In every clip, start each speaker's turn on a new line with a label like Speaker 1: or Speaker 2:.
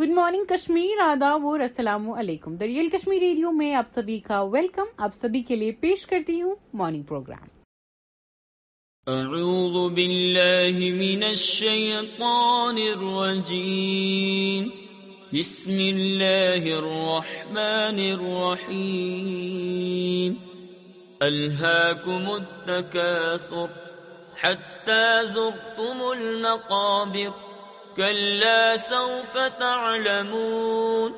Speaker 1: Good morning Kashmir ادا وسلام علیکم دریال کشمیر ریڈیو میں آپ سبھی کا ویلکم آپ سبھی کے لیے پیش کرتی ہوں مارننگ
Speaker 2: پروگرام اعوذ باللہ من الشیطان الرجیم بسم اللہ الرحمن الرحیم الہاکم التکاثر حتی زرتم المقابر كلا سوف تعلمون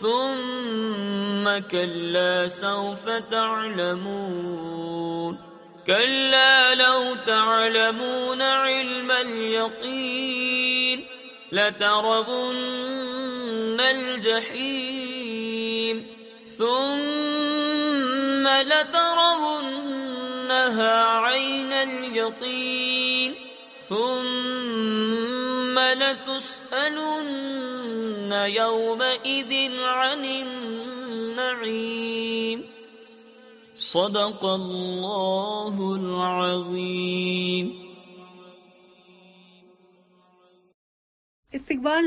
Speaker 2: ثم كلا سوف تعلمون كلا لو تعلمون علم اليقين لترون الجحيم ثم لترونها عين اليقين ثم استقبال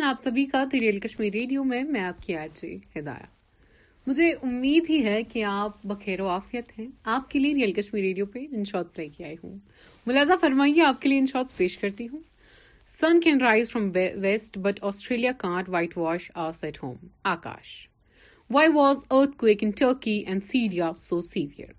Speaker 1: آپ سبھی کا تیریل کشمیر ریڈیو میں میں آپ کی آج ہدایات مجھے امید ہی ہے کہ آپ بخیر و آفیت ہیں آپ کے لیے ریئل کشمیر ریڈیو پہ ان لے کے آئی ہوں ملازہ فرمائیے آپ کے لیے ان شاٹس پیش کرتی ہوں Sun can rise from west, but Australia can't whitewash us at home. Akash. Why was earthquake in Turkey and Syria so severe?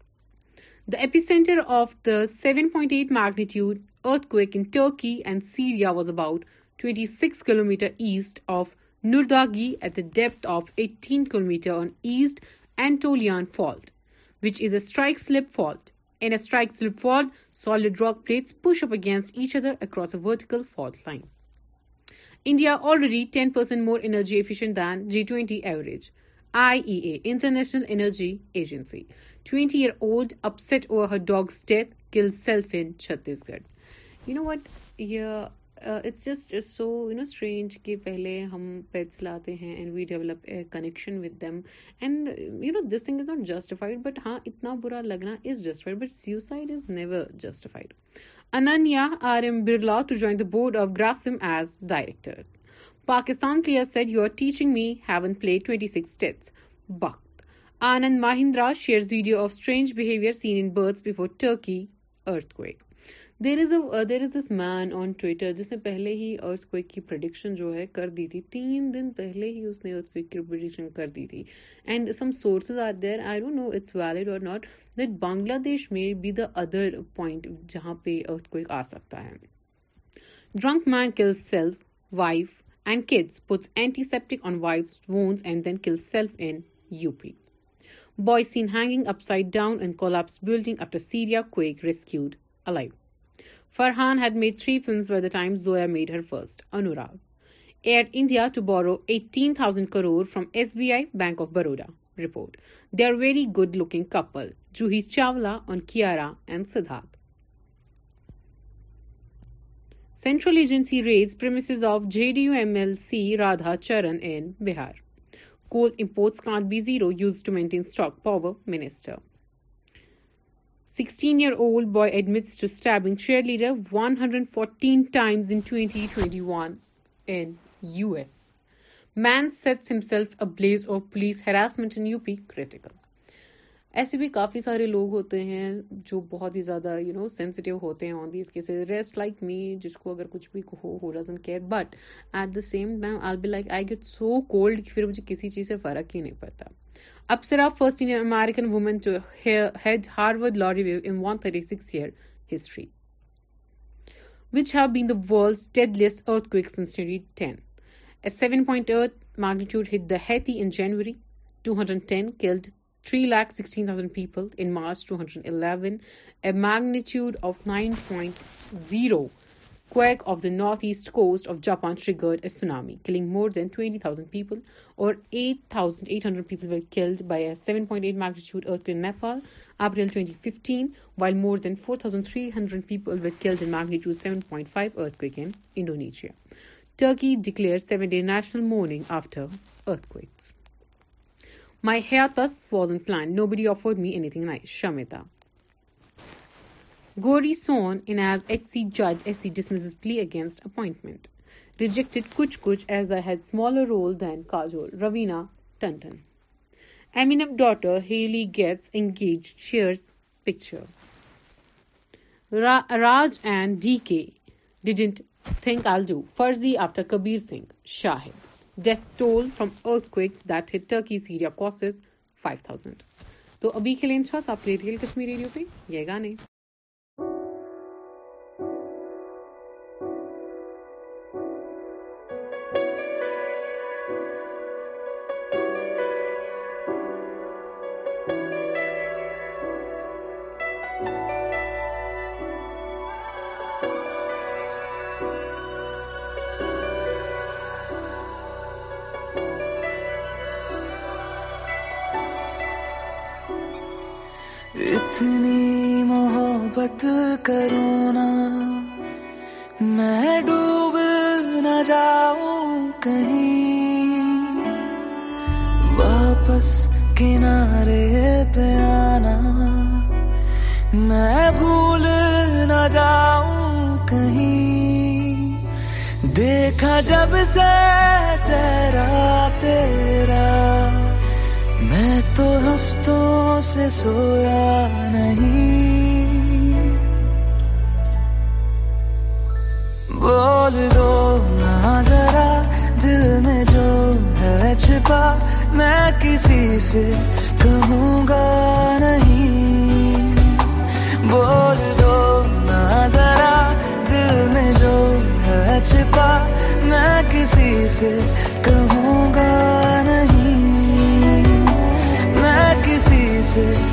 Speaker 1: The epicenter of the 7.8 magnitude earthquake in Turkey and Syria was about 26 km east of Nurdagi at the depth of 18 km on East Anatolian Fault, which is a strike slip fault. In a strike slip fault, solid rock plates push up against each other across a vertical fault line India already ten percent more energy efficient than G twenty average I E international energy agency twenty year old upset over her dog city kill self in Chhattisgarh you know what ی it's just so you know strange کہ پہلے ہم pets لاتے ہیں and we develop a connection with them and you know this thing is not justified but ہاں اتنا برا لگنا is justified but suicide is never justified R M Birla to join the board of Grasim as directors Pakistan player set you are teaching me heaven play twenty six بخت Anand Mahindra shares video of strange behaviour seen in birds before Turkey earthquake there is there is this man on Twitter جس نے پہلے ہی earthquake کی prediction جو ہے کر دی تھی تین دن پہلے ہی اس نے ارتھ کوئک کی پرڈکشن کر دی تھی and some sources are there I don't know it's valid اور ناٹ دیٹ بنگلہ دیش میں بی دا ادر پوائنٹ جہاں پہ ارتھ کوئک آ سکتا ہے ڈرنک مین کل self wife and kids puts antiseptic on wife wounds and then kill self in U P boy seen hanging upside down and collapse building up Syria quick rescued alive Farhan had made 3 films by the time Zoya made her first, Anurag. Air India to borrow 18,000 crore from SBI Bank of Baroda. Report. They are very good-looking couple, Juhi Chawla on Kiara and Siddharth. Central Agency raids premises of JDU MLC Radha Charan in Bihar. Coal imports can't be zero used to maintain stock, Power Minister. ایسے بھی کافی سارے لوگ ہوتے ہیں جو بہت ہی زیادہ ہوتے ہیں جس کو اگر کچھ بھی مجھے کسی چیز سے فرق ہی نہیں پڑتا Apsara, first Indian American woman to head Harvard Law Review in 136-year history, which have been the world's deadliest earthquake since 2010. A 7-point earth magnitude hit the Haiti in January 2010, killed 316,000 people. In March 2011, a magnitude of 9.0 quake of the northeast coast of Japan triggered a tsunami, killing more than 20,000 people, or 8,800 people were killed by a 7.8 magnitude earthquake in Nepal, April 2015, while more than 4,300 people were killed in magnitude 7.5 earthquake in Indonesia. Turkey declares 7-day national mourning after earthquakes. My hair thus wasn't planned. Nobody offered me anything nice. Shamita. Gauri سون انز at سی جج S C dismisses plea against appointment reject کچھ کچھ as a head smaller role then Kajol Raveena Tandon Halley Gates انگیجرز Raj and D K Kabir Singh Shahid death toll from earthquake Syria crosses five thousand تو ابھی گانے
Speaker 3: سے سویا نہیں بول دو نا ذرا دل میں جو ہے چھپا میں کسی سے کہوں گا نہیں بول دو نا ذرا دل میں جو ہے چھپا میں کسی سے کہوں گا Exit.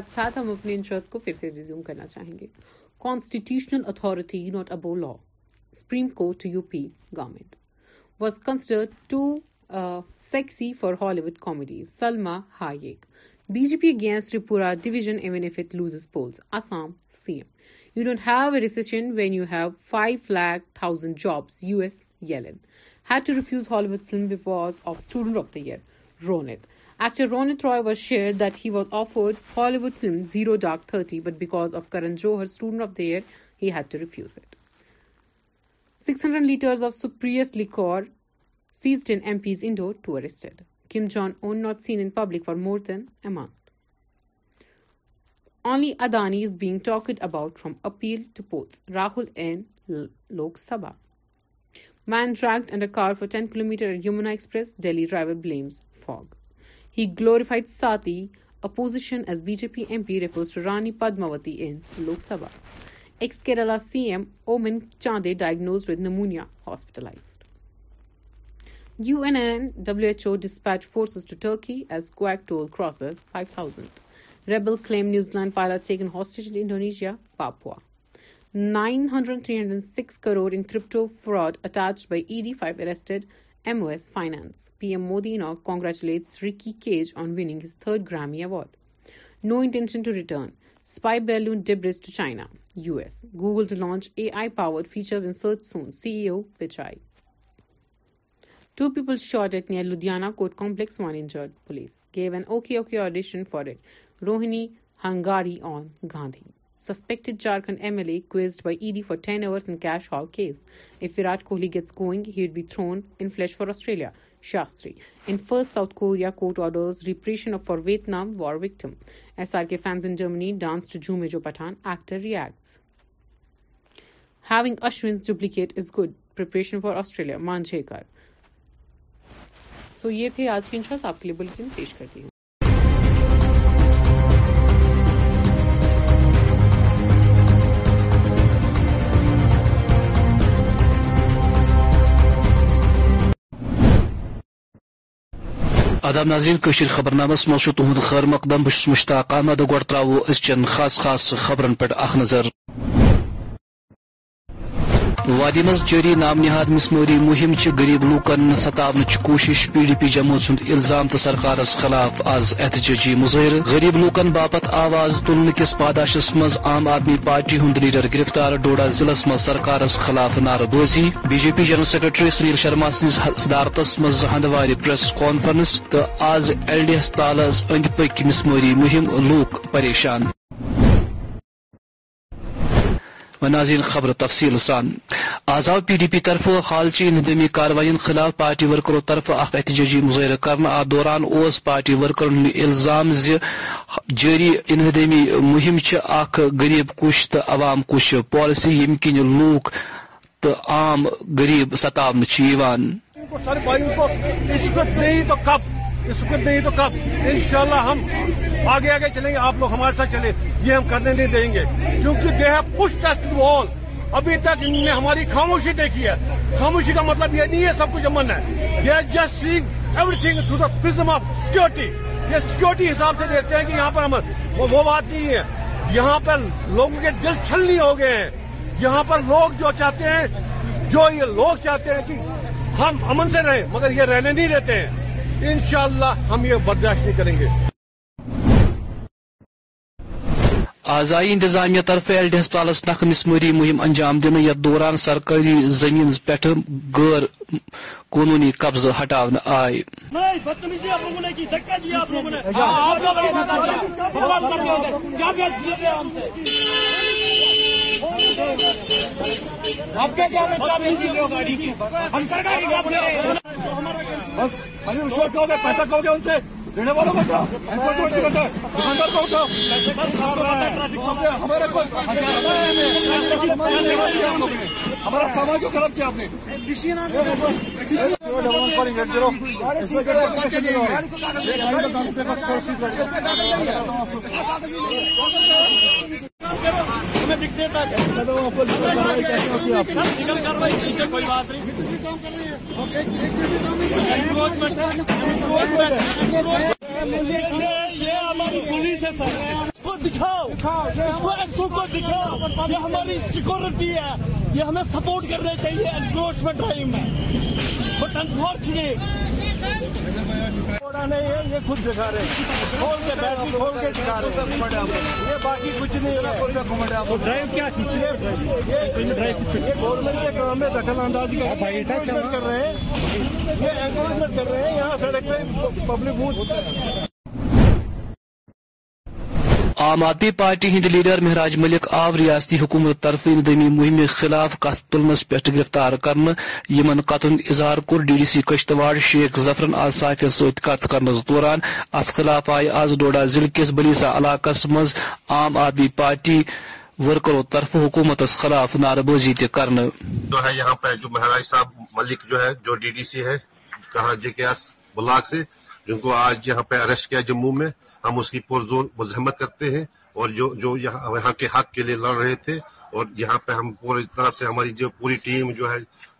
Speaker 1: ساتھ ساتھ ہم اپنے انٹرس کو پھر سے ریزیوم کرنا چاہیں گے constitutional authority not above law supreme court U P government was considered to sexy for Hollywood comedy Salma Hayek B J P against ریپورا division even if it loses polls Assam C M you don't have a recession when you have five lakh thousand jobs U S Yellen head to refuse Hollywood film because of of student the year Ronit Actor Ronit Roy was shared that he was offered Hollywood film Zero Dark 30, but because of Karan Johar's Student of the Year, he had to refuse it. 600 litres of spurious liquor seized in MP's indoor to arrested. Kim Jong-un not seen in public for more than a month. Only Adani is being talked about from appeal to ports, Rahul in Lok Sabha. Man dragged under car for 10 km at Yamuna Express, Delhi driver blames fog. He glorified ساتھی opposition as B J P M P repose Rani Padmavati in Lok Sabha ایس Kerala C M Oommen Chandy diagnosed with pneumonia hospitalised W H O dispatch forces to Turkey as quake rebel kill New Zealand پائلٹلشیا Papua nine hundred three hundred six crore این کرو fraud attach by E D five arrested M O S finance P M Modi نا congratulates ریکی keys آنگ his third Grammy award no intention to return debris to China U S Google to launch A I power features shot at near Ludhiana court complex police give an okay audition for it Rohini ہنگاری on Gandhi suspected Jharkhand M L accused by E D for ten hours in case F Kohli gets going here be Thar flush for Australia Shastri in first south Korea court order reparation of for Vietnam war victim S R K fans in Germany dance میں جو Pathaan actor reacts duplicate گیپریشن for Australia مانجھے کر
Speaker 4: اداب ناظینشر خبرنامس تہد خیر مقدم Bush مشتاق احمد گوڑ ترو چین خاص خاص خبرن پہ اخ نظر وادی من جاری نام نہاد مسموری مہم غریب لوکن ستانچ کوشش پی ڈی پی جماچ سند الزام تو سرکارس خلاف آز احتجاجی مظاہر غریب لوکن باپت آواز تلن کس پاداشس مز عام آدمی پارٹی ہند لیڈر گرفتار ڈوڈا ضلع مز سرکارس خلاف ناربوزی B J P general secretary Sunil Sharma صدارتس مز ہندو پریس کانفرنس تو آز ایل ڈی ہسپتال اند پک مسموری مہم لوک پریشان خبر تفصیل سان آزاد پی ڈی پی طرف خالچی اندمی کاروائین خلاف پارٹی ورکرو طرف اخ احتجاجی مظاہرہ کرنا کر دوران اوس پارٹی ورکرن الزام زی جاری انہدمی مہم اخ غریب کش تو عوام کش پالسی یم کن لوک تو عام غریب ستونے
Speaker 5: نہیں تو کب انشاءاللہ ہم آگے آگے چلیں گے آپ لوگ ہمارے ساتھ چلیں یہ ہم کرنے نہیں دیں گے کیونکہ دے پش ٹیسٹ وال آل ابھی تک انہوں نے ہماری خاموشی دیکھی ہے خاموشی کا مطلب یہ نہیں ہے سب کچھ امن ہے یہ seeing everything through the prism of security یہ سیکورٹی حساب سے دیتے ہیں کہ یہاں پر امن وہ بات نہیں ہے یہاں پر لوگوں کے دل چھلنی ہو گئے ہیں یہاں پر لوگ جو چاہتے ہیں جو یہ لوگ چاہتے ہیں کہ ہم امن سے رہیں مگر یہ رہنے نہیں دیتے ہیں انشاءاللہ ہم یہ برداشت نہیں کریں گے
Speaker 4: آزائی انتظامیہ طرف ایل ڈی ہسپتالس نخ مسمری مہم انجام دن دوران سرکاری زمین پہ غیر قانونی قبضہ ہٹا
Speaker 5: آئے لینے والوں دکاندار ہمارے ہمارا سامان کیوں خراب کیا آپ نے دکھتے تھا کوئی بات نہیں یہ ہماری پولیس ہے سر اس کو دکھاؤ اس کو دکھاؤ یہ ہماری سیکورٹی ہے یہ ہمیں سپورٹ کرنا چاہیے انکروچمنٹ ٹائم میں نہیں ہے یہ خود دکھا رہے ہیں کھول کے کھول کے دکھا رہے ہیں یہ باقی کچھ نہیں یہ گورنمنٹ کے کام میں دخل انداز کر رہے ہیں یہ انکروجمنٹ کر رہے ہیں یہاں سڑک پہ public both
Speaker 4: Aam Aadmi party ہند لیڈر مہراج ملک آو ریاستی حکومت طرف اندمی مہم خلاف کت تلنس پہ گرفتار کرنے قتل اظہار کور D D C Kishtwar Sheikh ظفرن ست کت کرنس دوران ات خلاف آئے آز ڈوڈا ضلع کس بلیسا علاقہ مز عام آدمی پارٹی ورکروں طرف حکومت خلاف ناربوزی جو
Speaker 6: مہراج صاحب ملک جو ہے ڈی ڈی سی سے جن کو آج یہاں پہ ارسٹ کیا جموں میں ہم اس کی پرزور مزمت کرتے ہیں اور جو یہاں کے کے حق لڑ رہے تھے اور یہاں پہ ہم طرف سے ہماری جو پوری ٹیم جو ہے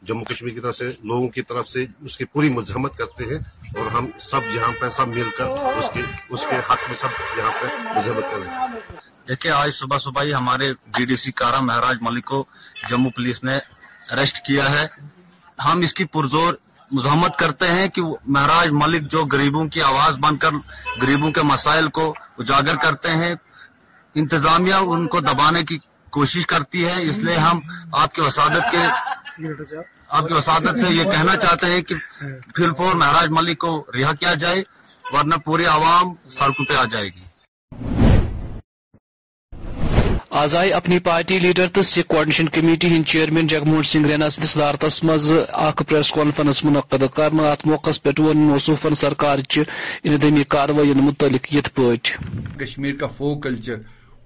Speaker 6: جموں کشمیر کی طرف سے لوگوں کی طرف سے اس کی پوری مزہمت کرتے ہیں اور ہم سب یہاں پہ سب مل کر اس کے حق میں سب یہاں پہ مزمت کر رہے ہیں
Speaker 7: دیکھیے آج صبح صبح ہی ہمارے جی ڈی سی کارا مہاراج ملک کو جموں پولیس نے اریسٹ کیا ہے ہم اس کی پرزور مزاحمت کرتے ہیں کہ مہاراج ملک جو غریبوں کی آواز بن کر غریبوں کے مسائل کو اجاگر کرتے ہیں انتظامیہ ان کو دبانے کی کوشش کرتی ہے اس لیے ہم آپ کی وسادت کے آپ کی وسادت سے یہ کہنا چاہتے ہیں کہ پھر فور مہاراج ملک کو رہا کیا جائے ورنہ پوری عوام سڑکوں پہ آ جائے گی
Speaker 4: آز آئی اپنی پارٹی لیڈر تو سکھ کوڈنیشن کمیٹی ہند چیئرمین جگموہن سنگھ رینا صدارتس مز اخ پریس کانفرنس منعقد ات موقع پہ کرسوفن سرکار اندمی کاروائی متعلق یت پٹ کشمیر
Speaker 8: کا فوک کلچر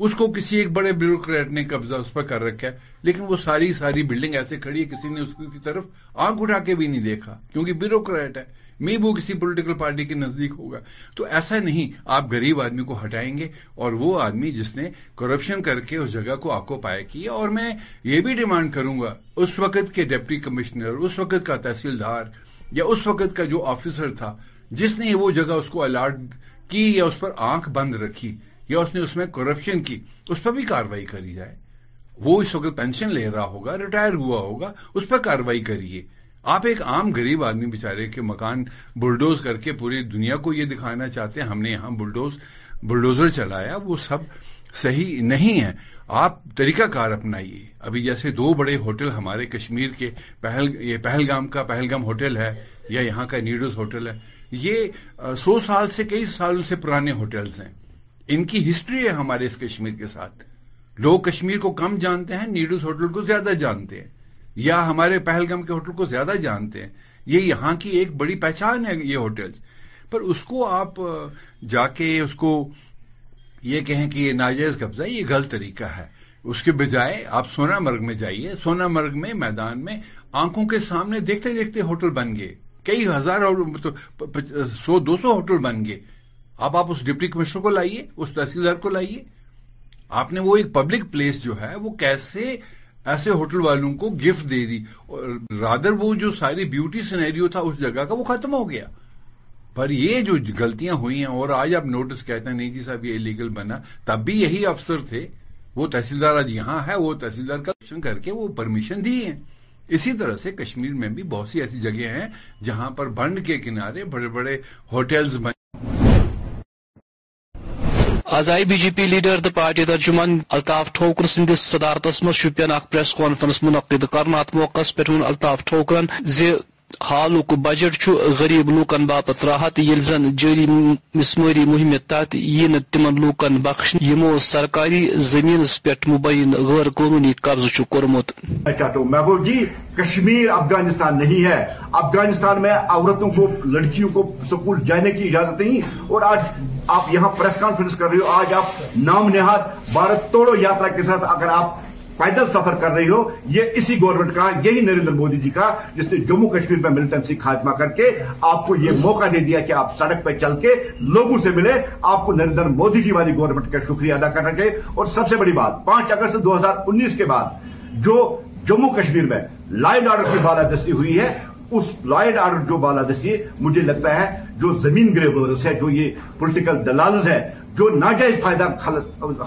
Speaker 8: اس کو کسی ایک بڑے بیوروکریٹ نے قبضہ اس پر کر رکھا ہے لیکن وہ ساری ساری بلڈنگ ایسے کھڑی ہے کسی نے اس کی طرف آنکھ اٹھا کے بھی نہیں دیکھا کیونکہ بیوروکریٹ ہے میں وہ کسی پولیٹیکل پارٹی کے نزدیک ہوگا تو ایسا نہیں آپ گریب آدمی کو ہٹائیں گے اور وہ آدمی جس نے کرپشن کر کے اس جگہ کو آکو پائے کی اور میں یہ بھی ڈیمانڈ کروں گا اس وقت کے ڈیپٹی کمشنر اس وقت کا تحصیلدار یا اس وقت کا جو آفیسر تھا جس نے وہ جگہ اس کو الرٹ کی یا اس پر آنکھ بند رکھی یا اس نے اس میں کرپشن کی اس پر بھی کاروائی کری جائے وہ اس وقت پینشن لے رہا ہوگا ریٹائر ہوا ہوگا اس پر کاروائی کریے آپ ایک عام گریب آدمی بیچارے کے مکان بلڈوز کر کے پوری دنیا کو یہ دکھانا چاہتے ہیں ہم نے یہاں بلڈوز بلڈوزر چلایا وہ سب صحیح نہیں ہے آپ طریقہ کار اپنائیے ابھی جیسے دو بڑے ہوٹل ہمارے کشمیر کے پہل پہلگام کا پہلگام ہوٹل ہے یا یہاں کا نیڈوز ہوٹل ہے یہ سو سال سے کئی سال سے پرانے ہوٹلز ہیں ان کی ہسٹری ہے ہمارے اس کشمیر کے ساتھ لوگ کشمیر کو کم جانتے ہیں نیڈوز ہوٹل کو زیادہ جانتے ہیں یا ہمارے پہلگام کے ہوٹل کو زیادہ جانتے ہیں یہ یہاں کی ایک بڑی پہچان ہے یہ ہوٹل پر اس کو آپ جا کے اس کو یہ یہ کہیں کہ ناجیز قبضہ یہ غلط طریقہ ہے اس کے بجائے آپ سونا مرگ میں جائیے سونا مرگ میں میدان میں آنکھوں کے سامنے دیکھتے دیکھتے ہوٹل بن گئے کئی ہزار سو دو سو ہوٹل بن گئے اب آپ اس ڈپٹی کمشنر کو لائیے اس تحصیلدار کو لائیے آپ نے وہ ایک پبلک پلیس جو ہے وہ کیسے ایسے ہوٹل والوں کو گفٹ دے دی اور رادر وہ جو ساری بیوٹی سینیریو تھا اس جگہ کا وہ ختم ہو گیا پر یہ جو غلطیاں ہوئی ہیں اور آج آپ نوٹس کہتے ہیں نہیں جی صاحب یہ الیگل بنا تب بھی یہی افسر تھے وہ تحصیلدار آج یہاں ہے وہ تحصیلدار کا کر کے وہ پرمیشن دی ہیں اسی طرح سے کشمیر میں بھی بہت سی ایسی جگہیں ہیں جہاں پر بند کے کنارے بڑے بڑے ہوٹلز بنے
Speaker 4: آز آئی بی جے پی لیڈر تو پارٹی ترجمان الطاف ٹھوکر سندس صدارت مز شوین اخ پریس کانفرنس منعقد کرنا ات موقع پہ او الطاف ٹوکرن حالک بجٹ چھ غریب لوکن باپت راحت یل زن جاری مسماری مہم تحت یہ تم لوکن بخش یمو سرکاری زمین پہ مبین غیر قانونی قبضہ چھ کورمت
Speaker 9: اچھا، محبوب جی کشمیر افغانستان نہیں ہے افغانستان میں عورتوں کو لڑکیوں کو سکول جانے کی اجازت نہیں اور آج آپ یہاں پریس کانفرنس کر رہے ہو آج آپ نام نہاد بھارت توڑو یاترا کے ساتھ اگر آپ پیدل سفر کر رہی ہو یہ اسی گورنمنٹ کا یہی نریندر مودی جی کا جس نے جموں کشمیر میں ملٹنسی خاتمہ کر کے آپ کو یہ موقع دے دیا کہ آپ سڑک پہ چل کے لوگوں سے ملے آپ کو نریندر مودی جی والی گورنمنٹ کا شکریہ ادا کرنا چاہیے اور سب سے بڑی بات پانچ اگست دو ہزار انیس کے بعد جو جموں کشمیر میں لائن آرڈر کی دستی ہوئی ہے اس لائڈ آرڈر جو دستی مجھے لگتا ہے جو زمین گری ہے جو یہ پولیٹیکل دلالز ہے جو ناجائز فائدہ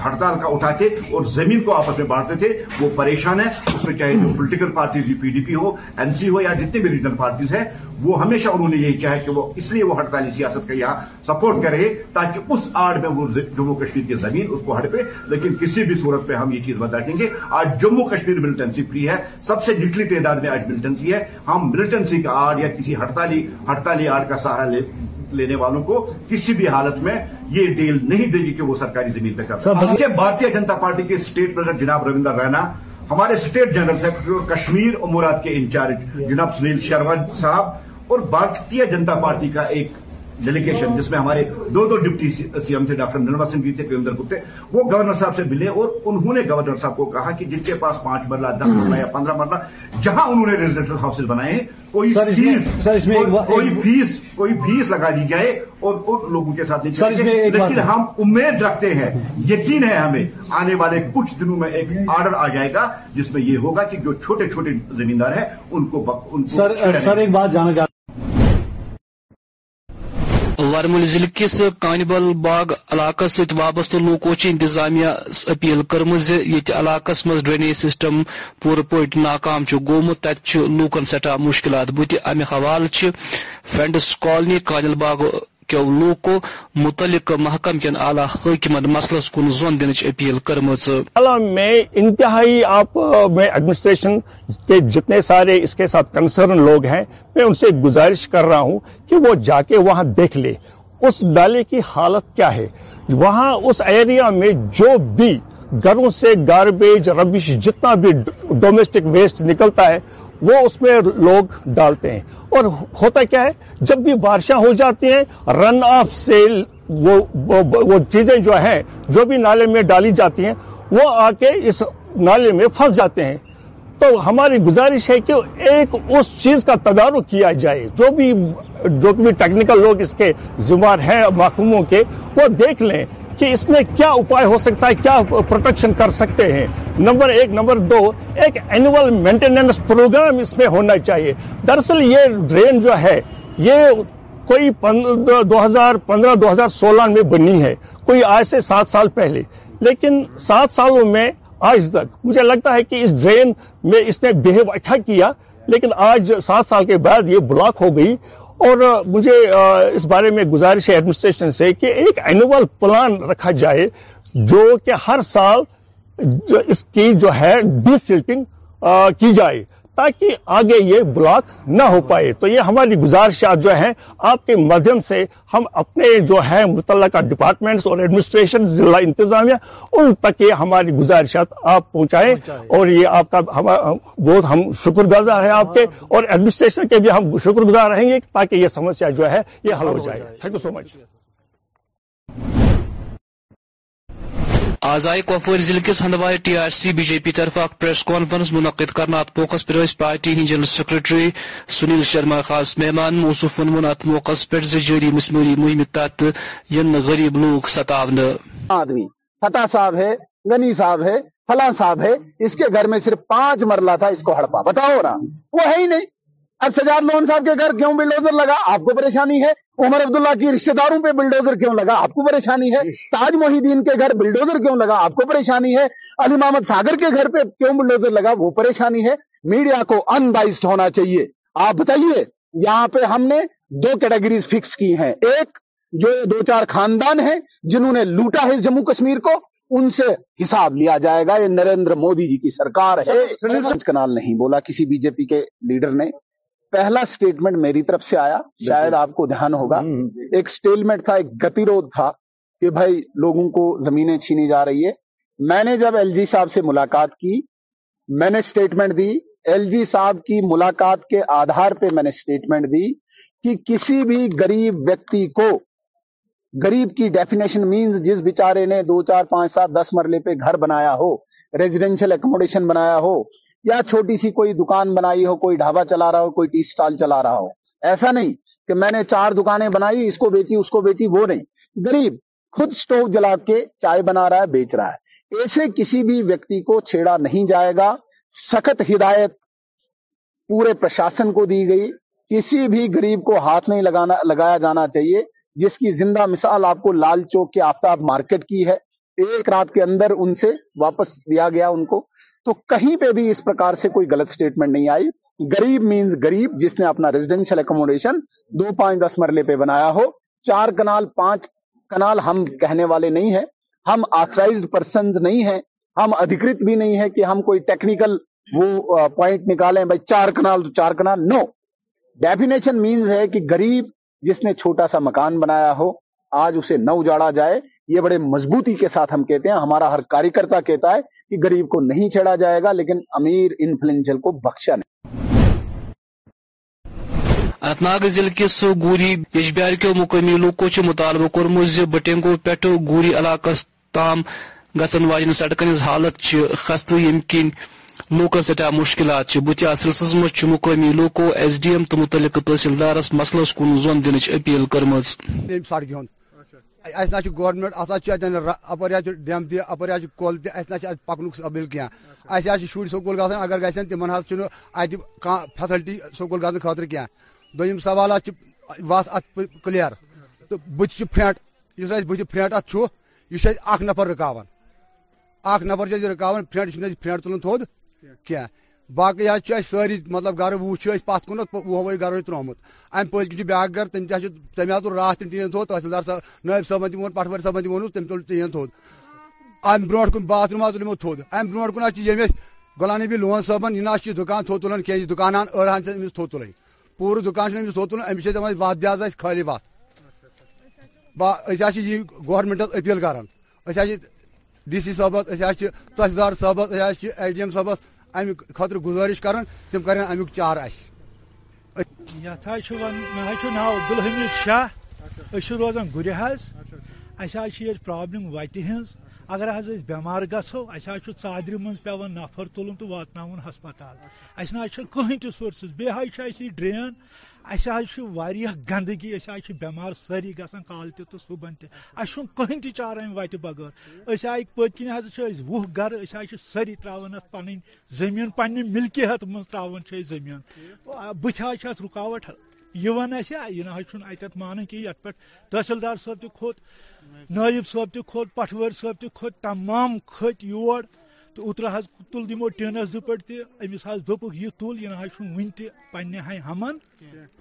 Speaker 9: ہڑتال کا اٹھاتے اور زمین کو آپس میں بانٹتے تھے وہ پریشان ہے اس میں چاہے جو political parties P D P ہو ایم سی ہو یا جتنے بھی ریجنل پارٹیز ہیں وہ ہمیشہ انہوں نے یہی کیا ہے کہ وہ اس لیے وہ ہڑتالی سیاست کا یہاں سپورٹ کرے تاکہ اس آڑ میں وہ جموں کشمیر کی زمین اس کو ہڑپے لیکن کسی بھی صورت پہ ہم یہ چیز بتا دیں گے آج جموں کشمیر ملٹنسی فری ہے سب سے نچلی تعداد میں آج ملٹنسی ہے ہم ملٹنسی کا آڑ یا کسی ہڑتالی ہڑتالی آڑ کا سہارا لے لینے والوں کو کسی بھی حالت میں یہ ڈیل نہیں دے گی کہ وہ سرکاری زمین پہ کر سکتے ہیں بھارتی جنتا پارٹی کے اسٹیٹ پر جناب رویندر رینا ہمارے اسٹیٹ جنرل سیکرٹری اور کشمیر اور کے انچارج جناب سنیل شرما صاحب اور بھارتی جنتا پارٹی کا ایک ڈیلیگیشن جس میں ہمارے دو دو ڈپٹی سی ایم تھے ڈاکٹر نرما سنگھ جی تھے پیمندر گپتے وہ گورنر صاحب سے ملے اور انہوں نے گورنر صاحب کو کہا کہ جن کے پاس پانچ مرلہ دس مرلہ یا پندرہ مرلہ جہاں انہوں نے ریزیڈینشل ہاؤسز بنائے کوئی فیس کوئی فیس کوئی فیس لگا دی جائے اور ان لوگوں کے ساتھ لیکن ہم امید رکھتے ہیں یقین ہے ہمیں آنے والے کچھ دنوں میں ایک آرڈر آ جائے گا جس میں یہ ہوگا کہ جو چھوٹے چھوٹے زمیندار ہیں ان کو
Speaker 4: سر بات جانا رہے ہیں وارمل ضلع کس کانبل باغ علاقہ ست وابستہ لوکو انتظامیہ اپیل کرم یت علاقہ مز ڈرینیج سسٹم پور پا ناکام گومت تت لوکن سٹھا مشکلات بت امہ حوالہ فرینڈس کانل باغ متعلق کن اعلی مسلس زون اپیل میں انتہائی میں ایڈمنسٹریشن کے جتنے سارے اس کے ساتھ کنسرن لوگ ہیں میں ان سے گزارش کر رہا ہوں کہ وہ جا کے وہاں دیکھ لے اس ڈالے کی حالت کیا ہے وہاں اس ایریا میں جو بھی گھروں سے گاربیج ربش جتنا بھی ڈومیسٹک ویسٹ نکلتا ہے وہ اس میں لوگ ڈالتے ہیں اور ہوتا کیا ہے جب بھی بارشاں ہو جاتی ہیں رن آف سیل وہ چیزیں جو ہیں جو بھی نالے میں ڈالی جاتی ہیں وہ آ کے اس نالے میں پھنس جاتے ہیں تو ہماری گزارش ہے کہ ایک اس چیز کا تدارو کیا جائے جو بھی جو بھی ٹیکنیکل لوگ اس کے ذمہ ہیں محکموں کے وہ دیکھ لیں کہ اس میں کیا اپائے ہو سکتا ہے کیا پروٹیکشن کر سکتے ہیں نمبر ایک نمبر دو ایک اینول مینٹیننس پروگرام اس میں ہونا چاہیے دراصل یہ ڈرین جو ہے یہ کوئی دو ہزار پندرہ دو ہزار سولہ میں بنی ہے کوئی آج سے سات سال پہلے لیکن سات سالوں میں آج تک مجھے لگتا ہے کہ اس ڈرین میں اس نے بہیو اچھا کیا لیکن آج سات سال کے بعد یہ بلاک ہو گئی اور مجھے اس بارے میں گزارش ہے ایڈمنسٹریشن سے کہ ایک اینول پلان رکھا جائے جو کہ ہر سال اس کی جو ہے ڈی سلٹنگ کی جائے تاکہ آگے یہ بلاک نہ ہو پائے تو یہ ہماری گزارشات جو ہیں آپ کے مادھیم سے ہم اپنے جو ہیں متعلقہ ڈپارٹمنٹس اور ایڈمنسٹریشن ضلع انتظامیہ ان تک یہ ہماری گزارشات آپ پہنچائیں اور یہ آپ کا بہت ہم شکر گزار ہیں آپ کے ہاں، ہاں، ہاں۔ اور ایڈمنسٹریشن کے بھی ہم شکر گزار رہیں گے تاکہ یہ سمسیا جو ہے یہ حل ہو جائے تھینک یو سو مچ آز آئی کوپور ضلع کس ہندوائے T R C B J P طرف اخ پریس کانفرنس منعقد کرنا ات موقع پہ پارٹی ہند جنرل سیکرٹری سنیل شرما خاص مہمان موصف ون ات موقع پہ جاری مسموری مہم تت غریب لوگ ستاون آدمی فتح صاحب ہے غنی صاحب ہے فلاں صاحب ہے اس کے گھر میں صرف پانچ مرلہ تھا اس کو ہڑپا بتاؤ نا وہ ہے ہی نہیں اب سجاد موہن صاحب کے گھر کیوں بلڈوزر لگا آپ کو پریشانی ہے عمر عبداللہ کی رشتہ داروں پہ بلڈوزر کیوں لگا آپ کو پریشانی ہے تاج محی الدین کے گھر بلڈوزر کیوں لگا آپ کو پریشانی ہے علی محمد ساگر کے گھر پہ کیوں بلڈوزر لگا وہ پریشانی ہے میڈیا کو ان بائسڈ ہونا چاہیے آپ بتائیے یہاں پہ ہم نے دو کیٹیگریز فکس کی ہیں ایک جو دو چار خاندان ہیں جنہوں نے لوٹا ہے جموں کشمیر کو ان سے حساب لیا جائے گا یہ نریندر مودی جی کی سرکار ہے نہیں بولا کسی بی جے پی کے لیڈر نے پہلا اسٹیٹمنٹ میری طرف سے آیا شاید آپ کو دھیان ہوگا ایک سٹیلمنٹ تھا ایک گترو تھا کہ بھائی لوگوں کو زمینیں چھینی جا رہی ہے میں نے جب ایل جی صاحب سے ملاقات کی میں نے اسٹیٹمنٹ دی ایل جی صاحب کی ملاقات کے آدھار پہ میں نے اسٹیٹمنٹ دی کہ کسی بھی گریب ویکتی کو گریب کی ڈیفینیشن مینز جس بیچارے نے دو چار پانچ سات دس مرلے پہ گھر بنایا ہو ریزیڈینشل اکوموڈیشن بنایا ہو یا چھوٹی سی کوئی دکان بنائی ہو کوئی ڈھابا چلا رہا ہو کوئی ٹی اسٹال چلا رہا ہو ایسا نہیں کہ میں نے چار دکانیں بنائی اس کو بیچی اس کو بیچی وہ نہیں گریب خود اسٹو جلا کے چائے بنا رہا ہے بیچ رہا ہے ایسے کسی بھی ویکتی کو چھیڑا نہیں جائے گا سخت ہدایت پورے پرشاسن کو دی گئی کسی بھی گریب کو ہاتھ نہیں لگانا لگایا جانا چاہیے جس کی زندہ مثال آپ کو لال چوک کے آفتاب مارکیٹ کی ہے ایک رات کے اندر ان سے واپس دیا گیا ان کو تو کہیں پہ بھی اس پرکار سے کوئی غلط اسٹیٹمنٹ نہیں آئی گریب مینز گریب جس نے اپنا ریزیڈینشل اکوموڈیشن دو پانچ دس مرلے پہ بنایا ہو چار کنال پانچ کنال ہم کہنے والے نہیں ہیں ہم آترائز پرسنز نہیں ہیں ہم ادیک بھی نہیں ہے کہ ہم کوئی ٹیکنیکل وہ پوائنٹ نکالیں بھائی چار کنال تو چار کنال نو ڈیفینیشن مینز ہے کہ گریب جس نے چھوٹا سا مکان بنایا ہو آج اسے نہ اجاڑا جائے یہ بڑے مضبوطی کے ساتھ ہم کہتے ہیں ہمارا ہر کار کرتا کہتا ہے کہ غریب کو نہیں چڑھا جائے گا لیکن امیر کو بخشا نہیں انت ناگ ضلع سو گوری کے مقامی لوکو مطالبہ کورمت زی بٹینگو پٹھو گوری علاقہ تام گھن واجن سڑکن ہز حالت خستہ یم کن لوکن سٹھا مشکلات بتیا سلسلس مسجد مقامی لوکو ایس ڈی ایم تو متعلق تحصیل دارس مسلس کن زون دن اپیل کرم نا اصمینٹ اتنا اپر ڈیم تپ کل نہ پکن سبل کی شر سکول گھن اگر تم تمہیں کھان فیسلٹی سکول گھن خطر کی دم سوال وس ات کلیئر تو بت اس بت ات یہ اخ نفر رکا اخ نفر رکا فرینٹ فرینٹ تلان تھود کی باقی حظ چھِ اَسہِ سٲری مطلب گَرٕ وُہ چھِ أسۍ پَتھ کُنَتھ وُہ وٲے گَرٕ چھِ ترٛومُت اَمہِ پٔتۍ کِنۍ چھِ بیٛاکھ گَرٕ تٔمۍ تہِ حظ چھِ تٔمۍ حظ تُل راتھ تِم ٹیٖن تھوٚد تحصیٖل صٲب نٲیِب صٲبَن تہِ ووٚن پَٹھوٲرۍ صٲبَن تہِ ووٚنُس تٔمۍ تُل ٹیٖن تھوٚد اَمہِ برونٛٹھ کُن باتھ روٗم حظ تُل یِمو تھوٚد اَمہِ برونٛٹھ کُن حظ چھِ ییٚمہِ أسۍ غلام نبی لون صٲبَن یہِ نہ حظ چھِ دُکان تھوٚد تُلان کینٛہہ یہِ دُکان اَن أڑ ہَن چھِ أمِس تھوٚد تُلٕنۍ پوٗرٕ دُکان چھُنہٕ أمِس تھوٚد تُلان أمِس چھِ دَپان اَسہِ وَتھ دِ حظ اَسہِ خٲلی وَتھ با أسۍ حظ چھِ یی گورمٮ۪نٛٹَس أپیٖل کَران أسۍ حظ چھِ ڈی سی صٲبَس أسۍ حظ چھِ تحصیٖلدار صٲبَس أسۍ حظ چھِ اٮ۪چ ڈی ایم صٲبَس امک خاطر گزارش کر تم کر امی چار اسچ مے نا عبد الحمید شاہ اچھے روزان گرحاز اس پتہ ہن اگر حض اس بیمار گسو اس حا ثادر من پی نفر تلن تو واتن ہسپتال اس نہ کہیں تہ سورسز بیس یہ ڈرین اس گندگی اس بیمار ساری گسان کال تہ تو صبح تہ کہیں تہ چار ام وتہ بغیر اس آئی پت کن حض وہ گھر اس ساری تراؤن ات پن زمین پنہ ملکیت من تراؤن زمین بت رکاوٹ یوان اسہ یہ نا چھ اتھ مان کی یت پہ تحصیلدار صاحب تہ کھوت نائب صاحب تہ کھوت پٹور صاحب تہ کھوت تمام کھت یور تو اوترا حض تل دمو ٹینس دپٹ تہ امس حض دپک یہ تل یہ نا چھ ون تہ پنہ ہائی ہمن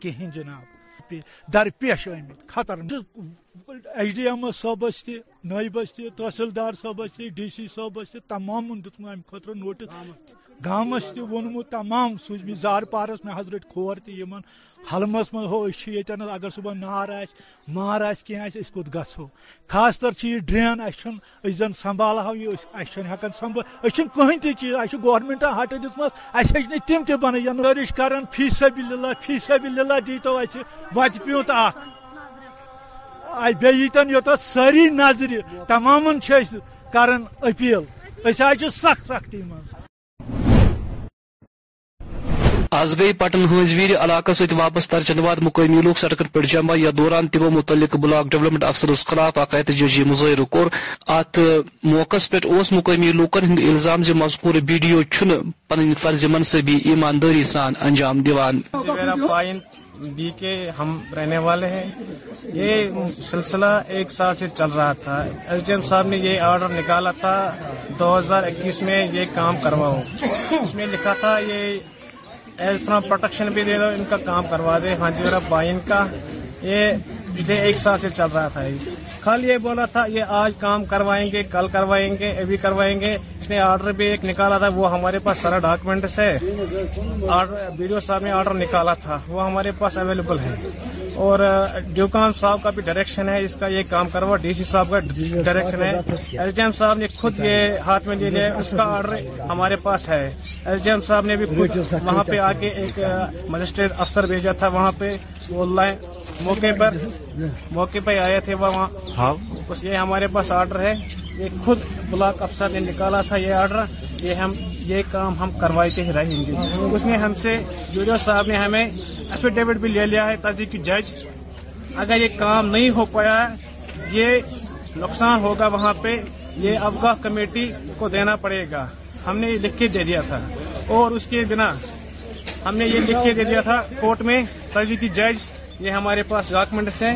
Speaker 4: کہین جناب درپیش آمت خطرناک ایچ ڈی ایم ایس تہِ تھی تہِ تحصیٖلدار صٲبس تھی ڈی سی دیُتمُت تھی تمام نوٹِس گامس تہِ ووٚنمُت تمام سوچم زارپارس کھور تہِ یِمن حلمس ییٚتٮ۪ن اگر صبح نار آسہِ مار أسۍ کت گھو خاص طر أسۍ چھِنہٕ یہ اچھا چیٖز اسینی تھی چیز اچھے دِژمٕژ ہٹہ دا نہٕ تم تہِ کر فیصل کران فی صبل للہ دی تو اس وت پیوت اخ بیٚیہِ ییٖتن یوٚتتھ سٲری نظرِ تمامن چھِ أسۍ کران أپیٖل أسۍ حظ چھِ سخ سختی منٛز آز گئی پٹن ہنز ویر علاقہ ست واپس ترجن واد مقامی لوگ سڑکن پہ جمع یا دوران تمو متعلق بلاک ڈیولپمنٹ افسرس خلاف عقائد ججی مظاہر کور ات موقع پہ مقامی لوکن ہند الزام ز مذکور ویڈیو چھ پن فرض منصبی ایمانداری سان انجام دیوان
Speaker 10: بی کے ہم رہنے والے ہیں یہ سلسلہ ایک سال سے چل رہا تھا ایس ڈی ایم صاحب نے یہ آرڈر نکالا تھا دو ہزار اکیس میں یہ کام کرواؤ اس میں لکھا تھا یہ ایز فرام پروٹیکشن بھی دے دو ان کا کام کروا دے ہاں جی ذرا بائن کا یہ ایک سال سے چل رہا تھا کل یہ بولا تھا یہ آج کام کروائیں گے کل کروائیں گے ابھی کروائیں گے اس نے آرڈر بھی ایک نکالا تھا وہ ہمارے پاس سارا ڈاکومینٹس ہے آرڈر نکالا تھا وہ ہمارے پاس اویلیبل ہے اور ڈیوکام صاحب کا بھی ڈائریکشن ہے اس کا یہ کام کروا ڈی سی صاحب کا ڈائریکشن ہے ایس ڈی ایم صاحب نے خود یہ ہاتھ میں لے لیا اس کا آرڈر ہمارے پاس ہے ایس ڈی ایم صاحب نے بھی وہاں پہ آ کے ایک مجسٹریٹ افسر بھیجا تھا وہاں پہ لائن موقع پر موقع پہ آئے تھے وہاں ہاں۔ یہ ہمارے پاس آرڈر ہے یہ خود بلاک افسر نے نکالا تھا یہ آرڈر یہ کام ہم کروائے رہیں گے اس نے ہم سے صاحب نے ہمیں ایفیڈیوٹ بھی لے لیا ہے کی جج اگر یہ کام نہیں ہو پایا یہ نقصان ہوگا وہاں پہ یہ افغاہ کمیٹی کو دینا پڑے گا ہم نے یہ لکھ کے دے دیا تھا اور اس کے بنا ہم نے یہ لکھ کے دے دیا تھا کورٹ میں کی جج یہ ہمارے پاس ڈاکومنٹس ہیں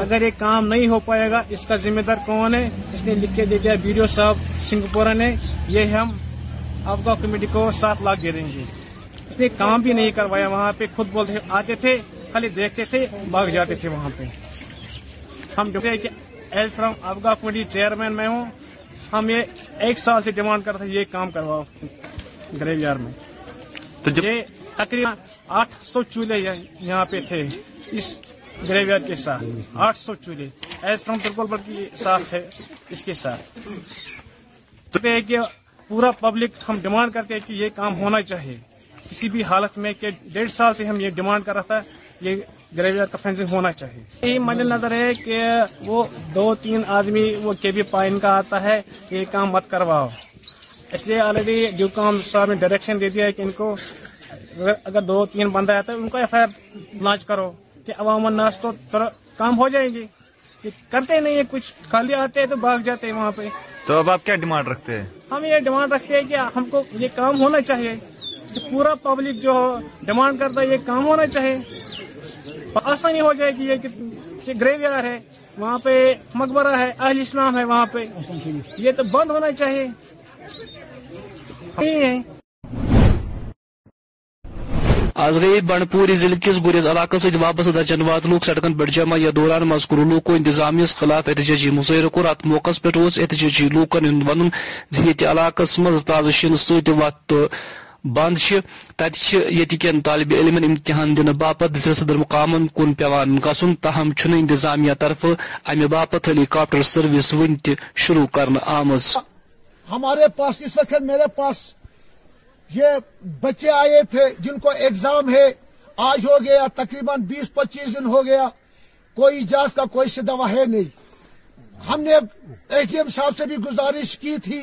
Speaker 10: اگر یہ کام نہیں ہو پائے گا اس کا ذمہ دار کون ہے اس نے لکھ کے دے دیا بی صاحب سنگپور نے یہ ہم آپ کا کمیٹی کو سات لاکھ دے دیں گے اس نے کام بھی نہیں کروایا وہاں پہ خود بولتے آتے تھے خالی دیکھتے تھے بھاگ جاتے تھے وہاں پہ ہم کہ ایز فرام افغا کمیٹی چیئرمین میں ہوں ہم یہ ایک سال سے ڈیمانڈ کرتے یہ کام کرواؤ گریو یار میں یہ تقریباً آٹھ سو چولہے یہاں پہ تھے اس گریوی کے ساتھ آٹھ سو چولہے ایز ساتھ ہے اس کے ساتھ کہ پورا پبلک ہم ڈیمانڈ کرتے ہیں کہ یہ کام ہونا چاہیے کسی بھی حالت میں کہ ڈیڑھ سال سے ہم یہ ڈیمانڈ کر رہا تھا یہ گریویئر کا فینسنگ ہونا چاہیے یہ مد نظر ہے کہ وہ دو تین آدمی وہ کے بھی پائن کا آتا ہے یہ کام مت کرواؤ اس لیے آلریڈی ڈیوکام کام صاحب نے ڈائریکشن دے دیا ہے کہ ان کو اگر دو تین بندہ آتا ہے ان کو ایف آئی آر لانچ کرو کہ عوام الناس تو کام ہو جائیں گے کرتے نہیں کچھ خالی آتے ہیں تو بھاگ جاتے ہیں وہاں پہ تو اب آپ کیا ڈیمانڈ رکھتے ہیں ہم یہ ڈیمانڈ رکھتے ہیں کہ ہم کو یہ کام ہونا چاہیے پورا پبلک جو ڈیمانڈ کرتا ہے یہ کام ہونا چاہیے آسانی ہو جائے گی یہ یار ہے وہاں پہ مقبرہ ہے اہل اسلام ہے وہاں پہ یہ تو بند ہونا چاہیے آز گئی بنڈوری ضلع کس گریز علاقہ ست واپس درجن واد لوگ سڑکن پہ جمع یا دوران مز کامس خلاف احتجاجی مظاہرہ کور ات موقع پہ احتجاجی لوکن ون علاقہ مز تازین ست بند کن طالب علم امتحان دن باپ صدر مقامن کن پیوان گھن تاہم چھ انظامیہ طرف امہ باپت ہیلی کاپٹر سروس ون میرے پاس یہ بچے آئے تھے جن کو ایگزام ہے آج ہو گیا تقریباً بیس پچیس دن ہو گیا کوئی اجاز کا کوئی سے دوا ہے نہیں ہم نے اے ٹی ایم صاحب سے بھی گزارش کی تھی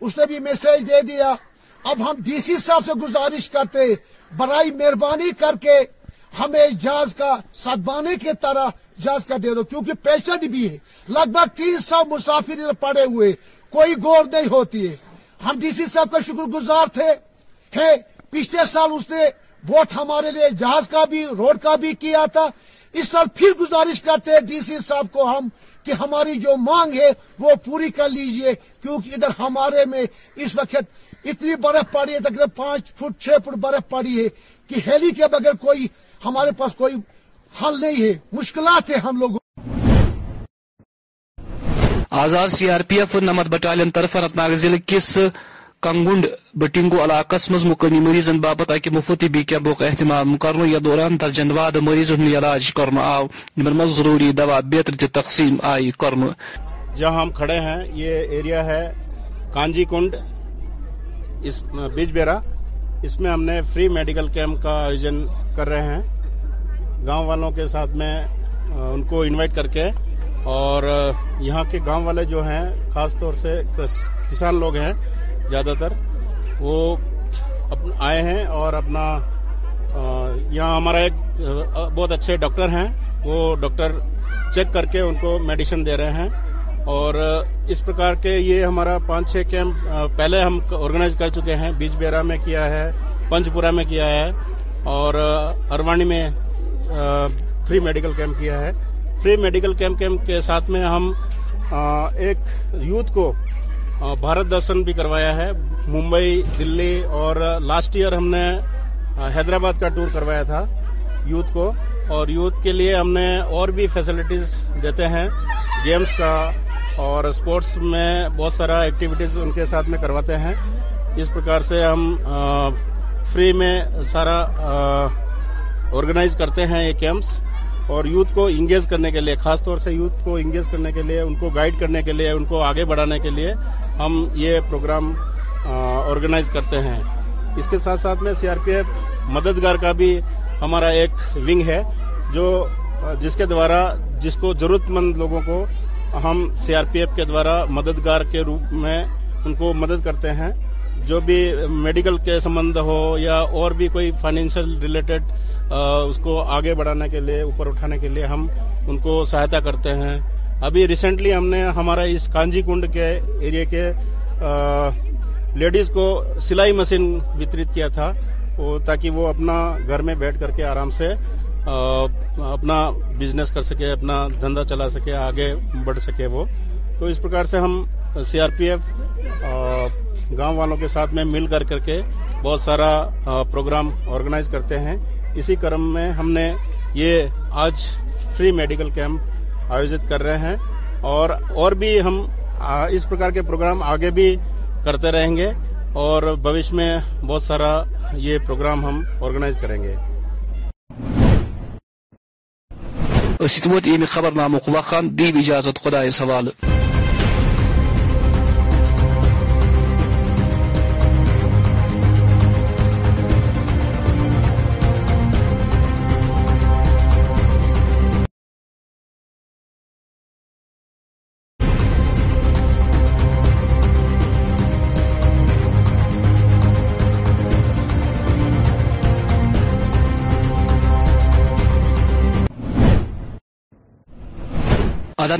Speaker 10: اس نے بھی میسج دے دیا اب ہم ڈی سی صاحب سے گزارش کرتے برائی مہربانی کر کے ہمیں اجاز کا سدبانے کی طرح جاز کا دے دو کیونکہ پیشنٹ بھی ہے لگ بھگ تین سو مسافر پڑے ہوئے کوئی گور نہیں ہوتی ہے ہم ڈی سی صاحب کا شکر گزار تھے پچھلے سال اس نے ووٹ ہمارے لیے جہاز کا بھی روڈ کا بھی کیا تھا اس سال پھر گزارش کرتے ہیں ڈی سی صاحب کو ہم کہ ہماری جو مانگ ہے وہ پوری کر لیجئے کیونکہ ادھر ہمارے میں اس وقت اتنی برف پڑی ہے تقریباً پانچ فٹ چھ فٹ برف پڑی ہے کہ ہیلی کے بغیر کوئی ہمارے پاس کوئی حل نہیں ہے مشکلات ہیں ہم لوگوں آزاد سی آر پی ایف نمد ناگ ضلع کس کنگنڈ بٹنگو علاقس مز مقامی مریضن باپت آئے مفتی اہتمام یا دوران درجن واد مریض علاج آو مز ضروری دوا بہتر تقسیم آئی کرنا جہاں ہم کھڑے ہیں یہ ایریا ہے کانجی کنڈ اس بیج بیرا اس میں ہم نے فری میڈیکل کیمپ کا آیوجن کر رہے ہیں گاؤں والوں کے ساتھ میں ان کو انوائٹ کر کے اور یہاں کے گاؤں والے جو ہیں خاص طور سے کسان لوگ ہیں زیادہ تر وہ آئے ہیں اور اپنا یہاں ہمارا ایک بہت اچھے ڈاکٹر ہیں وہ ڈاکٹر چیک کر کے ان کو میڈیسن دے رہے ہیں اور اس پرکار کے یہ ہمارا پانچ چھ کیمپ پہلے ہم آرگنائز کر چکے ہیں بیچ بیرا میں کیا ہے پنچ پورا میں کیا ہے اور اروانی میں فری میڈیکل کیمپ کیا ہے فری میڈیکل کیمپ کیمپ کے ساتھ میں ہم ایک یوتھ کو بھارت درشن بھی کروایا ہے ممبئی دلی اور لاسٹ ایئر ہم نے حیدرآباد کا ٹور کروایا تھا یوتھ کو اور یوتھ کے لیے ہم نے اور بھی فیسلٹیز دیتے ہیں گیمز کا اور اسپورٹس میں بہت سارا ایکٹیویٹیز ان کے ساتھ میں کرواتے ہیں اس پرکار سے ہم فری میں سارا آرگنائز کرتے ہیں یہ کیمپس اور یوتھ کو انگیج کرنے کے لیے خاص طور سے یوتھ کو انگیج کرنے کے لیے ان کو گائیڈ کرنے کے لیے ان کو آگے بڑھانے کے لیے ہم یہ پروگرام آرگنائز کرتے ہیں اس کے ساتھ ساتھ میں سی آر پی ایف مددگار کا بھی ہمارا ایک ونگ ہے جو جس کے دوارا جس کو ضرورت مند لوگوں کو ہم سی آر پی ایف کے دوارا مددگار کے روپ میں ان کو مدد کرتے ہیں جو بھی میڈیکل کے سمبند ہو یا اور بھی کوئی فائنینشیل ریلیٹڈ اس کو آگے بڑھانے کے لیے اوپر اٹھانے کے لیے ہم ان کو سہایتا کرتے ہیں ابھی ریسنٹلی ہم نے ہمارا اس کانجی کنڈ کے ایریے کے لیڈیز کو سلائی مشین وترت کیا تھا تاکہ وہ اپنا گھر میں بیٹھ کر کے آرام سے اپنا بزنس کر سکے اپنا دھندا چلا سکے آگے بڑھ سکے وہ تو اس پرکار سے ہم سی آر پی ایف گاؤں والوں کے ساتھ میں مل کر کر کے بہت سارا پروگرام آرگنائز کرتے ہیں اسی کرم میں ہم نے یہ آج فری میڈیکل کیمپ آیوجت کر رہے ہیں اور اور بھی ہم اس پرکار کے پروگرام آگے بھی کرتے رہیں گے اور بھوش میں بہت سارا یہ پروگرام ہم آرگنائز کریں گے سوال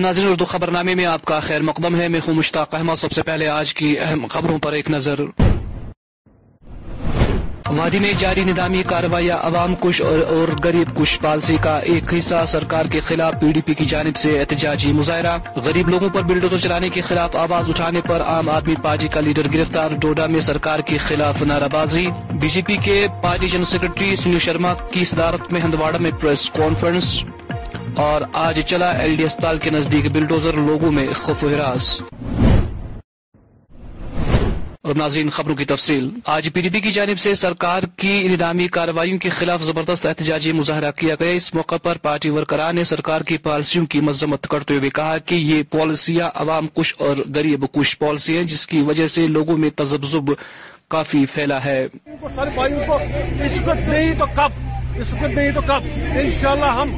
Speaker 10: ناظرین اردو خبر نامے میں آپ کا خیر مقدم ہے میں ہوں مشتاق احمد سب سے پہلے آج کی اہم خبروں پر ایک نظر وادی میں جاری ندامی کارروائیاں عوام کش اور, غریب کش پالسی کا ایک حصہ سرکار کے خلاف پی ڈی پی کی جانب سے احتجاجی مظاہرہ غریب لوگوں پر بلڈوزر چلانے کے خلاف آواز اٹھانے پر عام آدمی پارٹی کا لیڈر گرفتار ڈوڈا میں سرکار کے خلاف نعرہ بازی بی جے پی کے party general secretary Sunil Sharma کی صدارت میں ہندواڑہ میں پریس کانفرنس اور آج چلا ایل ڈی اسپتال کے نزدیک بلڈوزر لوگوں میں خف ہراس خبروں کی تفصیل آج پی ڈی پی کی جانب سے سرکار کی اندامی کارروائیوں کے خلاف زبردست احتجاجی مظاہرہ کیا گیا اس موقع پر پارٹی ورکران نے سرکار کی پالیسیوں کی مذمت کرتے ہوئے کہا کہ یہ پالیسیاں عوام کش اور غریب کش پالیسی ہیں جس کی وجہ سے لوگوں میں تذبذب کافی پھیلا ہے اس وقت نہیں تو کب انشاءاللہ ہم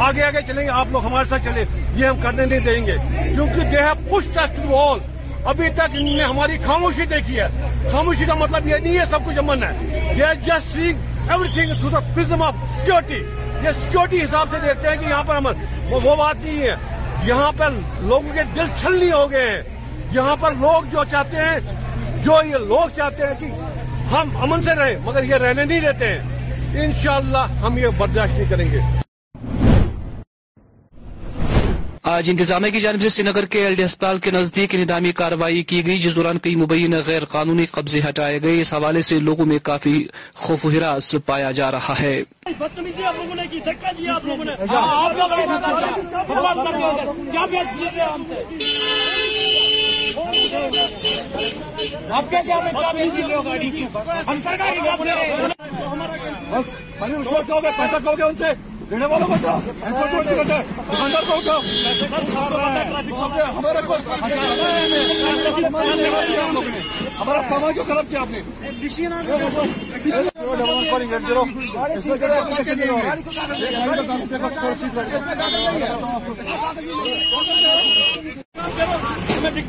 Speaker 10: آگے آگے چلیں گے آپ لوگ ہمارے ساتھ چلیں یہ ہم کرنے نہیں دیں گے کیونکہ دے ہے پوش ٹسٹ وال ابھی تک نے ہماری خاموشی دیکھی ہے خاموشی کا مطلب یہ نہیں ہے سب کچھ امن ہے دے یہ everything through the فیزم of security یہ سیکورٹی حساب سے دیکھتے ہیں کہ یہاں پر امن وہ بات نہیں ہے یہاں پر لوگوں کے دل چھلنی ہو گئے ہیں یہاں پر لوگ جو چاہتے ہیں جو یہ لوگ چاہتے ہیں کہ ہم امن سے رہیں مگر یہ رہنے نہیں دیتے ہیں انشاءاللہ ہم یہ برداشت نہیں کریں گے آج انتظامیہ کی جانب سے سری نگر کے ایل ڈی ہسپتال کے نزدیک اندامی کارروائی کی گئی جس دوران کئی مبینہ غیر قانونی قبضے ہٹائے گئے اس حوالے سے لوگوں میں کافی خوف و ہراس پایا جا رہا ہے آپ بسا ہم بس پیسہ کہو گے ان سے والوں کو لوگ نے ہمارا سامان کیوں خراب کیا آپ نے یہ ہماری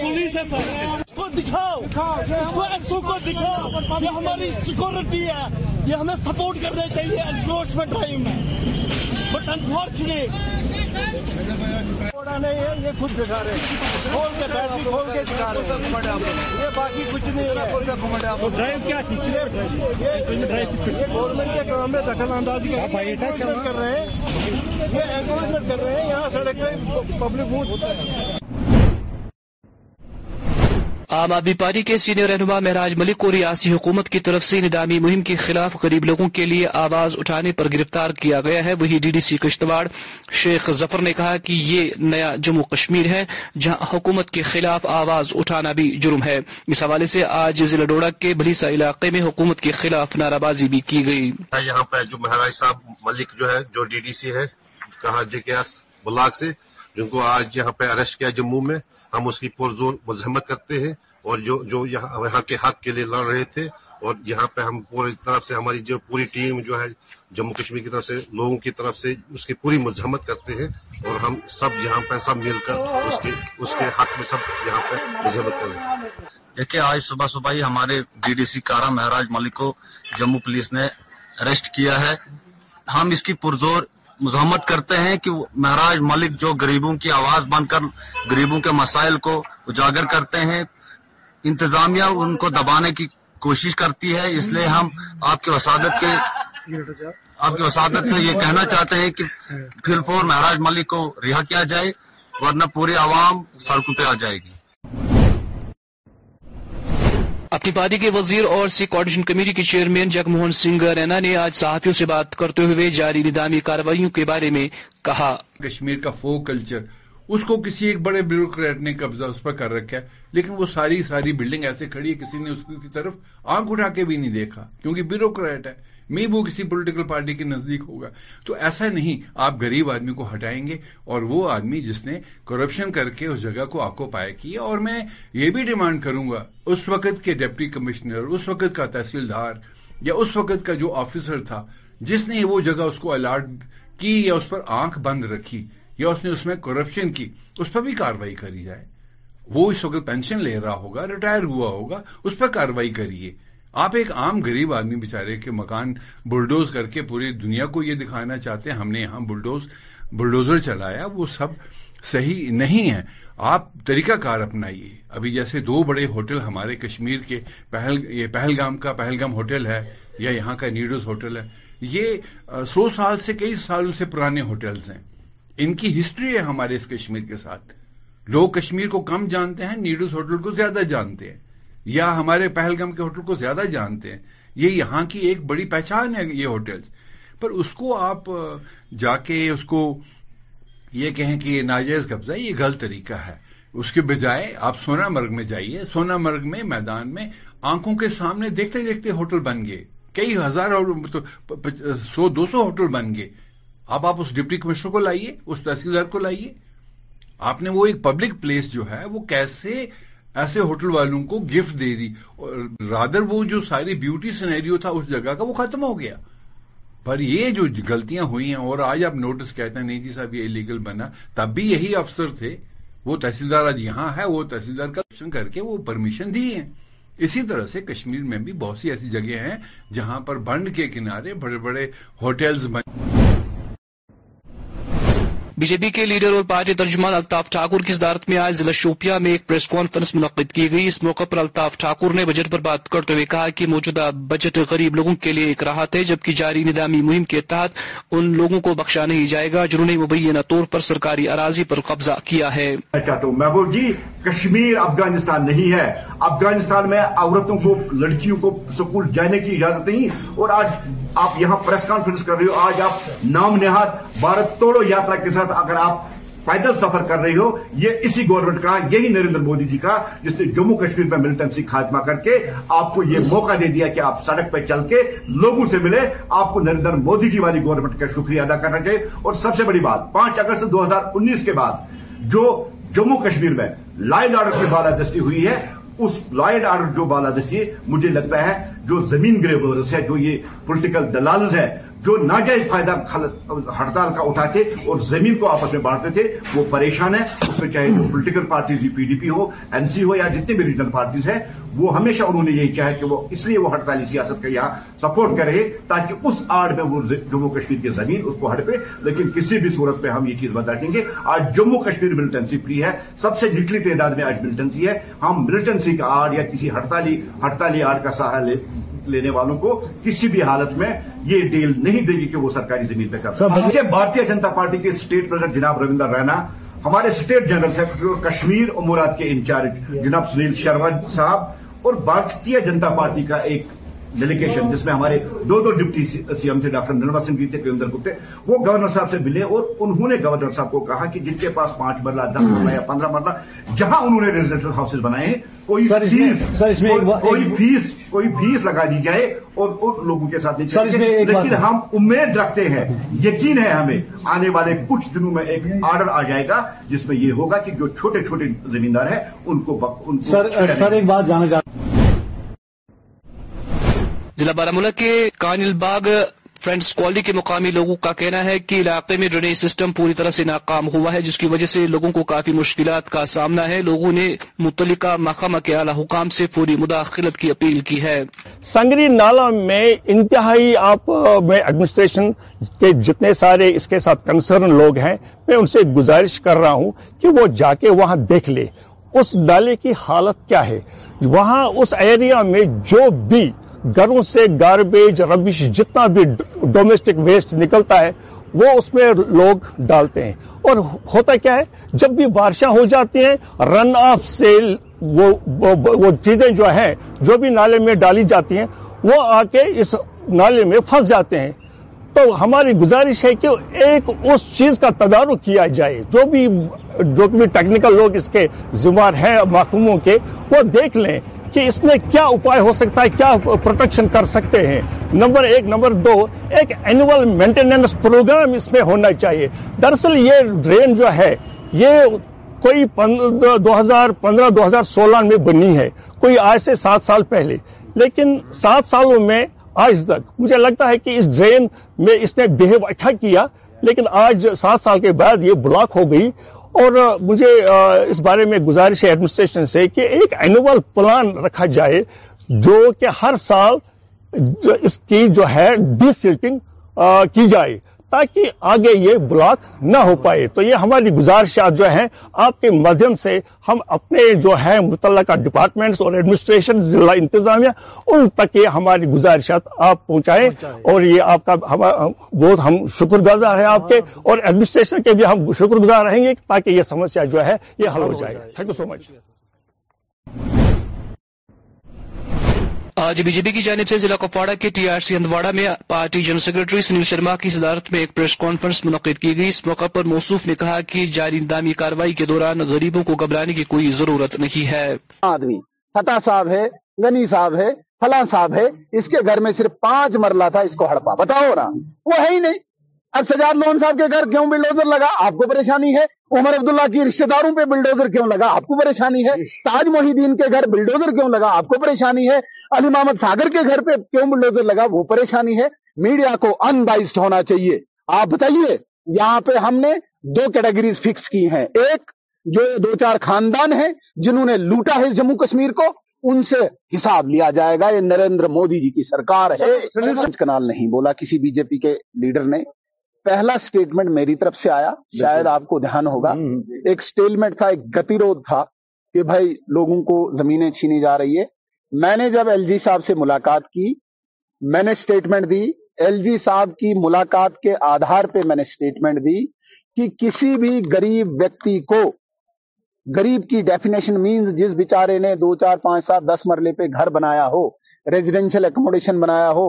Speaker 10: پولیس ہے سر اس کو دکھاؤ اس کو ایس کو دکھاؤ یہ ہماری سیکورٹی ہے یہ ہمیں سپورٹ کرنا چاہیے انکروچمنٹ ٹائم میں بٹ انفارچونیٹ ہے یہ خود دکھا رہے دکھا رہے ہیں یہ باقی کچھ نہیں یہ گورنمنٹ کے کام میں دخل انداز کر رہے ہیں یہ کر رہے ہیں یہاں سڑک پہ پبلک موج ہوتا ہے عام آدمی پارٹی کے سینئر رہنما مہراج ملک کو ریاستی حکومت کی طرف سے ندامی مہم کے خلاف غریب لوگوں کے لیے آواز اٹھانے پر گرفتار کیا گیا ہے وہی D D C Kishtwar Sheikh ظفر نے کہا کہ یہ نیا جموں کشمیر ہے جہاں حکومت کے خلاف آواز اٹھانا بھی جرم ہے اس حوالے سے آج ضلع ڈوڑا کے بھلیسا علاقے میں حکومت کے خلاف نارا بازی بھی کی گئی یہاں پہ جو صاحب ملک جو ہے جو ڈی ڈی سی ہے جے کے بلاک سے جن کو آج یہاں پہ ارسٹ کیا جموں میں ہم اس کی پرزور مذمت کرتے ہیں اور جو یہاں کے کے حق لڑ رہے تھے اور یہاں پہ ہم طرف سے ہماری جو پوری ٹیم جو ہے جموں کشمیر کی طرف سے لوگوں کی طرف سے اس کی پوری مذمت کرتے ہیں اور ہم سب یہاں پہ سب مل کر اس کے حق میں سب یہاں پہ مزمت کریں دیکھیے آج صبح صبح ہی ہمارے ڈی ڈی سی کارا مہاراج ملک کو جموں پولیس نے اریسٹ کیا ہے ہم اس کی پرزور مزاحمت کرتے ہیں کہ مہاراج ملک جو غریبوں کی آواز بن کر غریبوں کے مسائل کو اجاگر کرتے ہیں انتظامیہ ان کو دبانے کی کوشش کرتی ہے اس لیے ہم آپ کے وسادت کے آپ کی وسادت سے یہ کہنا چاہتے ہیں کہ پھر فور مہاراج ملک کو رہا کیا جائے ورنہ پوری عوام سڑکوں پہ آ جائے گی
Speaker 11: اپنی پارٹی کے وزیر اور سکھ آرڈیشن کمیٹی کے چیئرمین جگموہن سنگھ رینا نے آج صحافیوں سے بات کرتے ہوئے جاری ندامی کاروائیوں کے بارے میں کہا
Speaker 12: کشمیر کا فوک کلچر اس کو کسی ایک بڑے بیوروکریٹ نے قبضہ اس پر کر رکھا ہے لیکن وہ ساری ساری بلڈنگ ایسے کھڑی ہے کسی نے اس کی طرف آنکھ اٹھا کے بھی نہیں دیکھا کیونکہ بیوروکریٹ میں وہ کسی پولیٹیکل پارٹی کے نزدیک ہوگا تو ایسا نہیں آپ گریب آدمی کو ہٹائیں گے اور وہ آدمی جس نے کرپشن کر کے اس جگہ کو آکو پائے کی اور میں یہ بھی ڈیمانڈ کروں گا اس وقت کے ڈیپٹی کمشنر اس وقت کا تحصیلدار یا اس وقت کا جو آفیسر تھا جس نے وہ جگہ اس کو الرٹ کی یا اس پر آنکھ بند رکھی یا اس نے اس میں کرپشن کی اس پر بھی کاروائی کری جائے وہ اس وقت پینشن لے رہا ہوگا ریٹائر ہوا ہوگا اس پر کاروائی کریے آپ ایک عام گریب آدمی بیچارے کے مکان بلڈوز کر کے پوری دنیا کو یہ دکھانا چاہتے ہیں ہم نے یہاں بلڈوز بلڈوزر چلایا وہ سب صحیح نہیں ہے آپ طریقہ کار اپنائیے ابھی جیسے دو بڑے ہوٹل ہمارے کشمیر کے پہل پہلگام کا پہلگام ہوٹل ہے یا یہاں کا نیڈوز ہوٹل ہے یہ سو سال سے کئی سال سے پرانے ہوٹلز ہیں ان کی ہسٹری ہے ہمارے اس کشمیر کے ساتھ لوگ کشمیر کو کم جانتے ہیں نیڈوز ہوٹل کو زیادہ جانتے ہیں یا ہمارے پہلگام کے ہوٹل کو زیادہ جانتے ہیں یہ یہاں کی ایک بڑی پہچان ہے یہ ہوٹلز پر اس کو آپ جا کے اس کو یہ یہ کہیں کہ ناجیز قبضہ یہ غلط طریقہ ہے اس کے بجائے آپ سونا مرگ میں جائیے سونا مرگ میں میدان میں آنکھوں کے سامنے دیکھتے دیکھتے ہوٹل بن گئے کئی ہزار سو دو سو ہوٹل بن گئے اب آپ اس ڈپٹی کمشنر کو لائیے اس تحصیلدار کو لائیے آپ نے وہ ایک پبلک پلیس جو ہے وہ کیسے ایسے ہوٹل والوں کو گفٹ دے دی اور رادر وہ جو ساری بیوٹی سینیریو تھا اس جگہ کا وہ ختم ہو گیا پر یہ جو غلطیاں ہوئی ہیں اور آج آپ نوٹس کہتے ہیں نیجی صاحب یہ الگل بنا تب بھی یہی افسر تھے وہ تحصیلدار آج یہاں ہے وہ تحصیلدار کا کر کے وہ پرمیشن دی ہیں اسی طرح سے کشمیر میں بھی بہت سی ایسی جگہ ہیں جہاں پر بنڈ کے کنارے بڑے بڑے ہوٹلز بن
Speaker 11: بی جے پی کے لیڈر اور پارٹی ترجمان الطاف ٹھاکر کی صدارت میں آج ضلع شوپیا میں ایک پریس کانفرنس منعقد کی گئی اس موقع پر الطاف ٹھاکر نے بجٹ پر بات کرتے ہوئے کہا کہ موجودہ بجٹ غریب لوگوں کے لیے ایک راحت ہے جبکہ جاری نظامی مہم کے تحت ان لوگوں کو بخشا نہیں جائے گا جنہوں نے مبینہ طور پر سرکاری اراضی پر قبضہ کیا ہے محبوب
Speaker 13: جی کشمیر افغانستان نہیں ہے افغانستان میں عورتوں کو لڑکیوں کو سکول جانے کی اجازت نہیں اور آج آپ یہاں پریس کانفرنس کر رہی ہو آج آپ نام نہاد بھارت توڑو یاترا کے ساتھ اگر آپ پیدل سفر کر رہی ہو یہ اسی گورنمنٹ کا یہی نریندر مودی جی کا جس نے جموں کشمیر میں ملٹنسی خاتمہ کر کے آپ کو یہ موقع دے دیا کہ آپ سڑک پہ چل کے لوگوں سے ملے آپ کو نریندر مودی جی والی گورنمنٹ کا شکریہ ادا کرنا چاہیے اور سب سے بڑی بات پانچ اگست دو ہزار انیس کے بعد جو جموں کشمیر میں لائن آرڈر کی بالادستی دستی ہوئی ہے اس لاڈ آرڈر جو بالادستی مجھے لگتا ہے جو زمین گریبرس ہے جو یہ پولیٹیکل دلالز ہے جو ناجائز فائدہ ہڑتال کا اٹھاتے اور زمین کو آپس میں بانٹتے تھے وہ پریشان ہے اس میں چاہے جو political parties P D P ہو این سی ہو یا جتنے بھی ریجنل پارٹیز ہیں وہ ہمیشہ انہوں نے یہی چاہے کہ وہ اس لیے وہ ہڑتالی سیاست کا یہاں سپورٹ کرے تاکہ اس آڑ میں وہ جموں کشمیر کی زمین اس کو ہڑپے لیکن کسی بھی صورت میں ہم یہ چیز بتا دیں گے آج جموں کشمیر ملٹنسی فری ہے سب سے نچلی تعداد میں آج ملٹنسی ہے ہم ملٹنسی کا آڑ یا کسی ہڑتالی ہڑتالی آڑ کا سہارا لے لینے والوں کو کسی بھی حالت میں یہ ڈیل نہیں دے گی کہ وہ سرکاری زمین پہ کر سکتے بھارتی جنتا پارٹی کے اسٹیٹ پرز جناب روندر رینا ہمارے اسٹیٹ جنرل سیکرٹری اور کشمیر اور کے انچارج جناب سنیل شرما صاحب اور بھارتیہ جنتا پارٹی کا ایک ڈیلیگیشن جس میں ہمارے دو دو ڈپٹی سی ایم تھے ڈاکٹر نرما سنگھ جی تھے جیتے گپتے وہ گورنر صاحب سے ملے اور انہوں نے گورنر صاحب کو کہا کہ جن کے پاس پانچ مرلہ دس مرلہ یا پندرہ مرلہ جہاں انہوں نے ریزیڈینشل ہاؤس بنائے کوئی فیس کوئی فیس کوئی فیس لگا دی جائے اور ان لوگوں کے ساتھ لیکن ہم امید رکھتے ہیں یقین ہے ہمیں آنے والے کچھ دنوں میں ایک آرڈر آ جائے گا جس میں یہ ہوگا کہ جو چھوٹے چھوٹے زمیندار ہیں ان کو سر ایک بات جانا چاہتا ہوں
Speaker 11: ضلع بارہ ملک کے کانل باغ فرینڈس کوالی کے مقامی لوگوں کا کہنا ہے کہ علاقے میں ڈرینیج سسٹم پوری طرح سے ناکام ہوا ہے جس کی وجہ سے لوگوں کو کافی مشکلات کا سامنا ہے لوگوں نے متعلقہ مقامہ کے اعلی حکام سے پوری مداخلت کی اپیل کی ہے
Speaker 14: سنگری نالا میں انتہائی آپ میں ایڈمنسٹریشن کے جتنے سارے اس کے ساتھ کنسرن لوگ ہیں میں ان سے گزارش کر رہا ہوں کہ وہ جا کے وہاں دیکھ لے اس نالے کی حالت کیا ہے وہاں اس ایریا میں جو بھی گھروں سے گاربیج ربش جتنا بھی ڈومیسٹک ویسٹ نکلتا ہے وہ اس میں لوگ ڈالتے ہیں اور ہوتا کیا ہے جب بھی بارشاں ہو جاتی ہیں رن آپ سے چیزیں جو ہیں جو بھی نالے میں ڈالی جاتی ہیں وہ آ کے اس نالے میں پھنس جاتے ہیں تو ہماری گزارش ہے کہ ایک اس چیز کا تدارک کیا جائے جو بھی جو بھی ٹیکنیکل لوگ اس کے ذمہ ہیں محکوموں کے وہ دیکھ لیں اس میں کیا پروٹیکشن کر سکتے ہیں سولہ میں بنی ہے کوئی آج سے سات سال پہلے لیکن سات سالوں میں آج تک مجھے لگتا ہے کہ اس ڈرین میں اس نے بہیو اچھا کیا لیکن آج سات سال کے بعد یہ بلاک ہو گئی اور مجھے اس بارے میں گزارش ہے ایڈمنسٹریشن سے کہ ایک اینول پلان رکھا جائے جو کہ ہر سال اس کی جو ہے ڈی سیٹنگ کی جائے تاکہ آگے یہ بلاک نہ ہو پائے تو یہ ہماری گزارشات جو ہیں آپ کے مادھیم سے ہم اپنے جو ہیں متعلقہ ڈپارٹمنٹس اور ایڈمنسٹریشن ضلع انتظامیہ ان تک یہ ہماری گزارشات آپ پہنچائیں اور یہ آپ کا بہت ہم شکر گزار ہیں آپ کے ہاں، ہاں، ہاں۔ اور ایڈمنسٹریشن کے بھی ہم شکر گزار رہیں گے تاکہ یہ سمسیا جو ہے یہ حل ہو جائے تھینک یو سو مچ
Speaker 11: آج بی جے پی کی جانب سے ضلع کپواڑہ کے ٹی آر سی ہندواڑہ میں party general secretary Sunil Sharma کی صدارت میں ایک پریس کانفرنس منعقد کی گئی اس موقع پر موصوف نے کہا کہ جاری اندامی کاروائی کے دوران غریبوں کو گھبرانے کی کوئی ضرورت نہیں ہے آدمی
Speaker 15: فتح صاحب ہے گنی صاحب ہے فلاں صاحب ہے اس کے گھر میں صرف پانچ مرلہ تھا اس کو ہڑپا بتاؤ نا وہ ہے ہی نہیں اب سجاد لون صاحب کے گھر کیوں بلڈوزر لگا آپ کو پریشانی ہے عمر عبداللہ کی رشتہ داروں پہ بلڈوزر کیوں لگا آپ کو پریشانی ہے تاج محدین کے گھر بلڈوزر کیوں لگا آپ کو پریشانی ہے علی محمد ساگر کے گھر پہ کیوں بلڈوزر لگا وہ پریشانی ہے میڈیا کو ان بائسڈ ہونا چاہیے آپ بتائیے یہاں پہ ہم نے دو کیٹیگریز فکس کی ہیں ایک جو دو چار خاندان ہیں جنہوں نے لوٹا ہے جموں کشمیر کو ان سے حساب لیا جائے گا یہ نریندر مودی جی کی سرکار ہے کنال نہیں بولا کسی بی جے پی کے لیڈر نے پہلا سٹیٹمنٹ میری طرف سے آیا شاید آپ کو دھیان ہوگا ایک سٹیلمنٹ تھا ایک رود تھا کہ بھائی لوگوں کو زمینیں چھینی جا رہی ہے میں نے جب ایل جی صاحب سے ملاقات کی میں نے اسٹیٹمنٹ دی ایل جی صاحب کی ملاقات کے آدھار پہ میں نے اسٹیٹمنٹ دی کہ کسی بھی گریب ویکتی کو گریب کی ڈیفینیشن مینز جس بیچارے نے دو چار پانچ سات دس مرلے پہ گھر بنایا ہو ریزیڈینشل اکومڈیشن بنایا ہو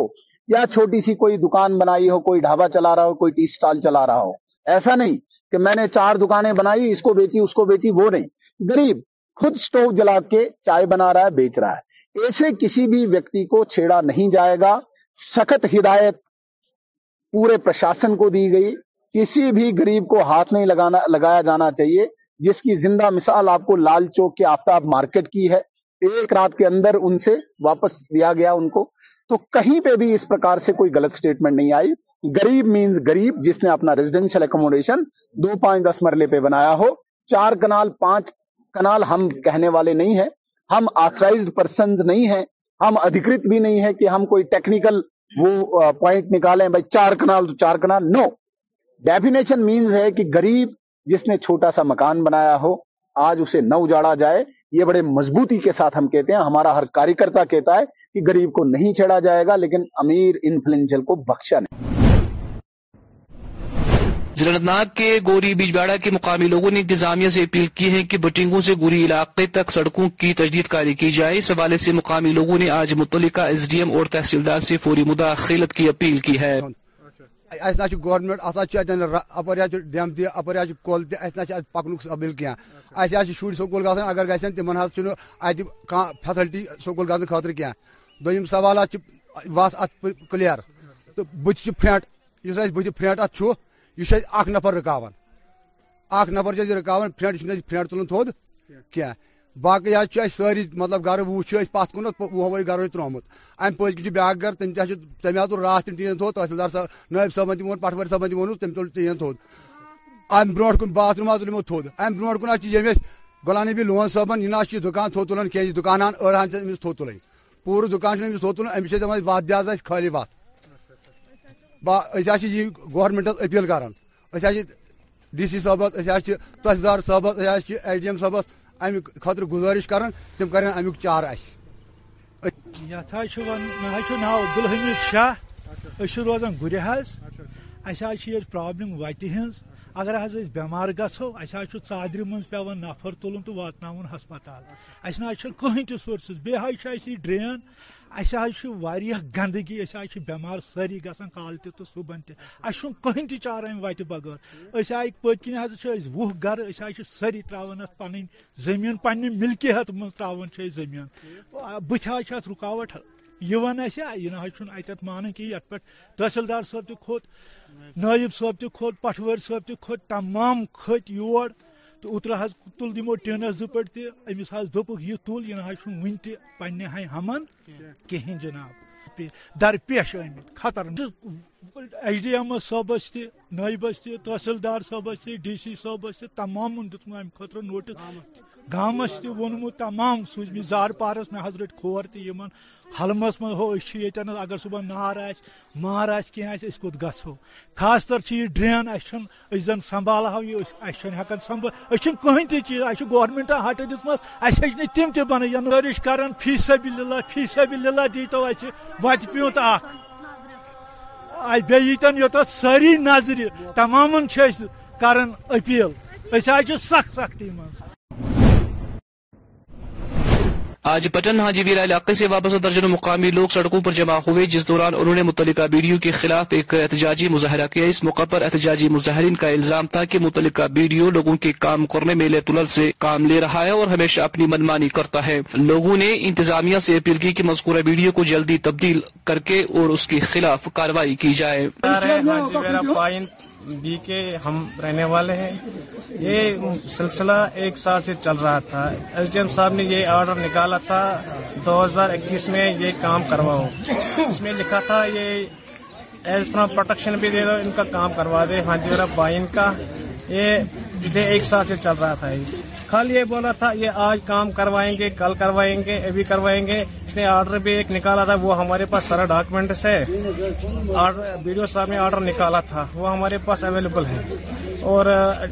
Speaker 15: یا چھوٹی سی کوئی دکان بنائی ہو کوئی ڈھابا چلا رہا ہو کوئی ٹی اسٹال چلا رہا ہو ایسا نہیں کہ میں نے چار دکانیں بنائی اس کو بیچی اس کو بیچی وہ نہیں گریب خود اسٹو جلا کے چائے بنا رہا ہے بیچ رہا ہے ایسے کسی بھی ویکتی کو چھیڑا نہیں جائے گا سخت ہدایت پورے پرشاسن کو دی گئی کسی بھی گریب کو ہاتھ نہیں لگانا لگایا جانا چاہیے جس کی زندہ مثال آپ کو لال چوک کے آفتاب مارکیٹ کی ہے ایک رات کے اندر ان سے واپس دیا گیا ان کو تو کہیں پہ بھی اس پرکار سے کوئی غلط سٹیٹمنٹ نہیں آئی گریب مینز گریب جس نے اپنا ریزیڈینشل اکوموڈیشن دو پانچ دس مرلے پہ بنایا ہو چار کنال پانچ کنال ہم کہنے والے نہیں ہیں نہیں ہیں ہم نہیں ہے کہ ہم کوئی ٹیکنیکل چار کنال تو چار کنال نو ڈیفینیشن مینز ہے کہ غریب جس نے چھوٹا سا مکان بنایا ہو آج اسے نہ اجاڑا جائے یہ بڑے مضبوطی کے ساتھ ہم کہتے ہیں ہمارا ہر کاری کرتا کہتا ہے کہ گریب کو نہیں چھڑا جائے گا لیکن امیر انفلوئنشل کو بخشا نہیں
Speaker 11: ضلع ناگ کے گوری بجباڑہ کے مقامی لوگوں نے انتظامیہ سے اپیل کی ہے کہ بٹنگوں سے گوری علاقے تک سڑکوں کی تجدید کاری کی جائے اس حوالے سے مقامی لوگوں نے آج متعلقہ ایس ڈی ایم اور تحصیل دار سے اپیل کی ہے اس نا گورنمنٹ گورمنٹ اپر
Speaker 16: ڈیم دیں اپر حاضری کل پکن اتن کی شر سکول گھن اگر گھن تمہ اتنا فیسلٹی سکول گھن خاطر کی دم کیوال ات کلیئر تو بت فرنٹ اس بت فرنٹ اتھ یہ اخ نفر رکا اخ نفر چیز رکا فرینڈ چیز فرینڈ تلن تھوڑ کی باقی حاصل سر مطلب گھر وہ پت کن وہ ہوئی گھر ترومت ام پہ بیاکھ گھر تم تک تم حاصل رات تم ٹین تھو تحصیلدار صاحب نائب صاحب تھی وون پٹوار صاحب تھی وون تم تل ٹین تھو ام برو کن باتھ روم تلو تھو ام برو کن حاصل یہ غلام نبی لون صاحب یہ نا دکان تھو تلان کی دکان ارحان سے تھو تلین پور دکان تھو تلان امس دپان وات دیا خالی وات یہ گورمنٹس اپیل کر ڈی سی صاحب تحصیلدار صاحب ایچ ڈی ایم صاحب امی خاطر گزارش کر تم کر امی چار
Speaker 17: اس میو عبدالحمید الحمید شاہ روزان گرحا یہ پابلم وتہ ہن اگر حض بمار من مز نفر تلن تو واتن ہسپتال کہین تورسز سورسز بیس ڈرین اس گی اے بمار ساری کال تہ تو صبح تہ اب کہین تہ چار وتہ بغیر اس آئی پتک وہ گری ترا پن زمین پہ ملک مجھ تر ات رکاوٹ یہ نا مان پہ تحصیلدار صب کھوت صبت صب تہ کھوت تمام کھت یور تو اوترا حض تل دمو ٹینس زو پہ امس حض دیا تل یہ نہ ون تہ پہ ہائیں ہمن کہین جناب درپیش آمت خطرناک ایچ ڈی ایم ایس صٲبس تہِ نٲیبس تہِ تحصیٖلدار صٲبس تہِ ڈی سی دیُتمُت امہِ تمام نوٹِس گامس نوٹس ووٚنمُت تمام مےٚ حضرت کھور تہِ یِمن حلمس ییٚتٮ۪ن اگر صبح نار آسہِ مار آس گژھو خاص طر سے ڈرین أسۍ زن أسۍ اچھا کٕہٕنۍ تہِ چیٖز چیز چھُ گورمینٹن ہٹے داچ نہٕ تم تہِ کری صبل کران فی فی صبل للہ دیٖتو تو اس ویونت اخ بیس سری نظ تمام کران اپیل اس سختی م
Speaker 11: آج پٹن ہاجیویرا علاقے سے واپس درجن مقامی لوگ سڑکوں پر جمع ہوئے جس دوران انہوں نے متعلقہ بیڈیو کے خلاف ایک احتجاجی مظاہرہ کیا اس موقع پر احتجاجی مظاہرین کا الزام تھا کہ متعلقہ بیڈیو لوگوں کے کام کرنے میں لے سے کام لے رہا ہے اور ہمیشہ اپنی منمانی کرتا ہے لوگوں نے انتظامیہ سے اپیل کی کہ مذکورہ بیڈیو کو جلدی تبدیل کر کے اور اس کے خلاف کاروائی کی جائے جی،
Speaker 18: بی کے ہم رہنے والے ہیں یہ سلسلہ ایک سال سے چل رہا تھا ایس ڈی ایم صاحب نے یہ آرڈر نکالا تھا دو ہزار اکیس میں یہ کام کرواؤ اس میں لکھا تھا یہ ایز فرام پروٹیکشن بھی دے دو ان کا کام کروا دے ہاں جی میرا بائن کا یہ ایک سال سے چل رہا تھا کل یہ بولا تھا یہ آج کام کروائیں گے کل کروائیں گے ابھی کروائیں گے اس نے آرڈر بھی ایک نکالا تھا وہ ہمارے پاس سارا ڈاکومینٹ ہے آرڈر نکالا تھا وہ ہمارے پاس اویلیبل ہے اور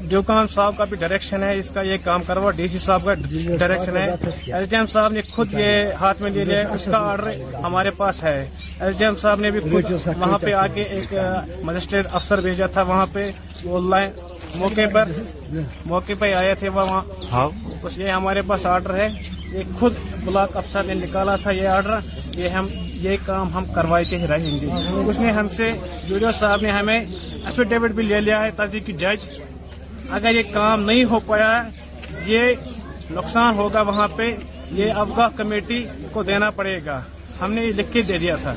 Speaker 18: ڈیوکام uh, صاحب کا بھی ڈائریکشن ہے اس کا یہ کام کروا ڈی سی صاحب کا ڈائریکشن ہے ایس ڈی ایم صاحب نے خود یہ ہاتھ میں لے لیا اس کا آرڈر ہمارے پاس ہے ایس ڈی ایم صاحب نے بھی وہاں پہ آ کے ایک مجسٹریٹ uh, افسر بھیجا تھا وہاں پہ آن لائن موقع پر موقع پہ آئے تھے وہاں ہاں۔ اس لیے ہمارے پاس آرڈر ہے یہ خود بلاک افسر نے نکالا تھا یہ آرڈر یہ ہم یہ کام ہم کروائے اس نے ہم سے صاحب نے ہمیں ایفیڈیوٹ بھی لے لیا ہے تازی کی جج اگر یہ کام نہیں ہو پایا یہ نقصان ہوگا وہاں پہ یہ افغا کمیٹی کو دینا پڑے گا ہم نے یہ لکھ کے دے دیا تھا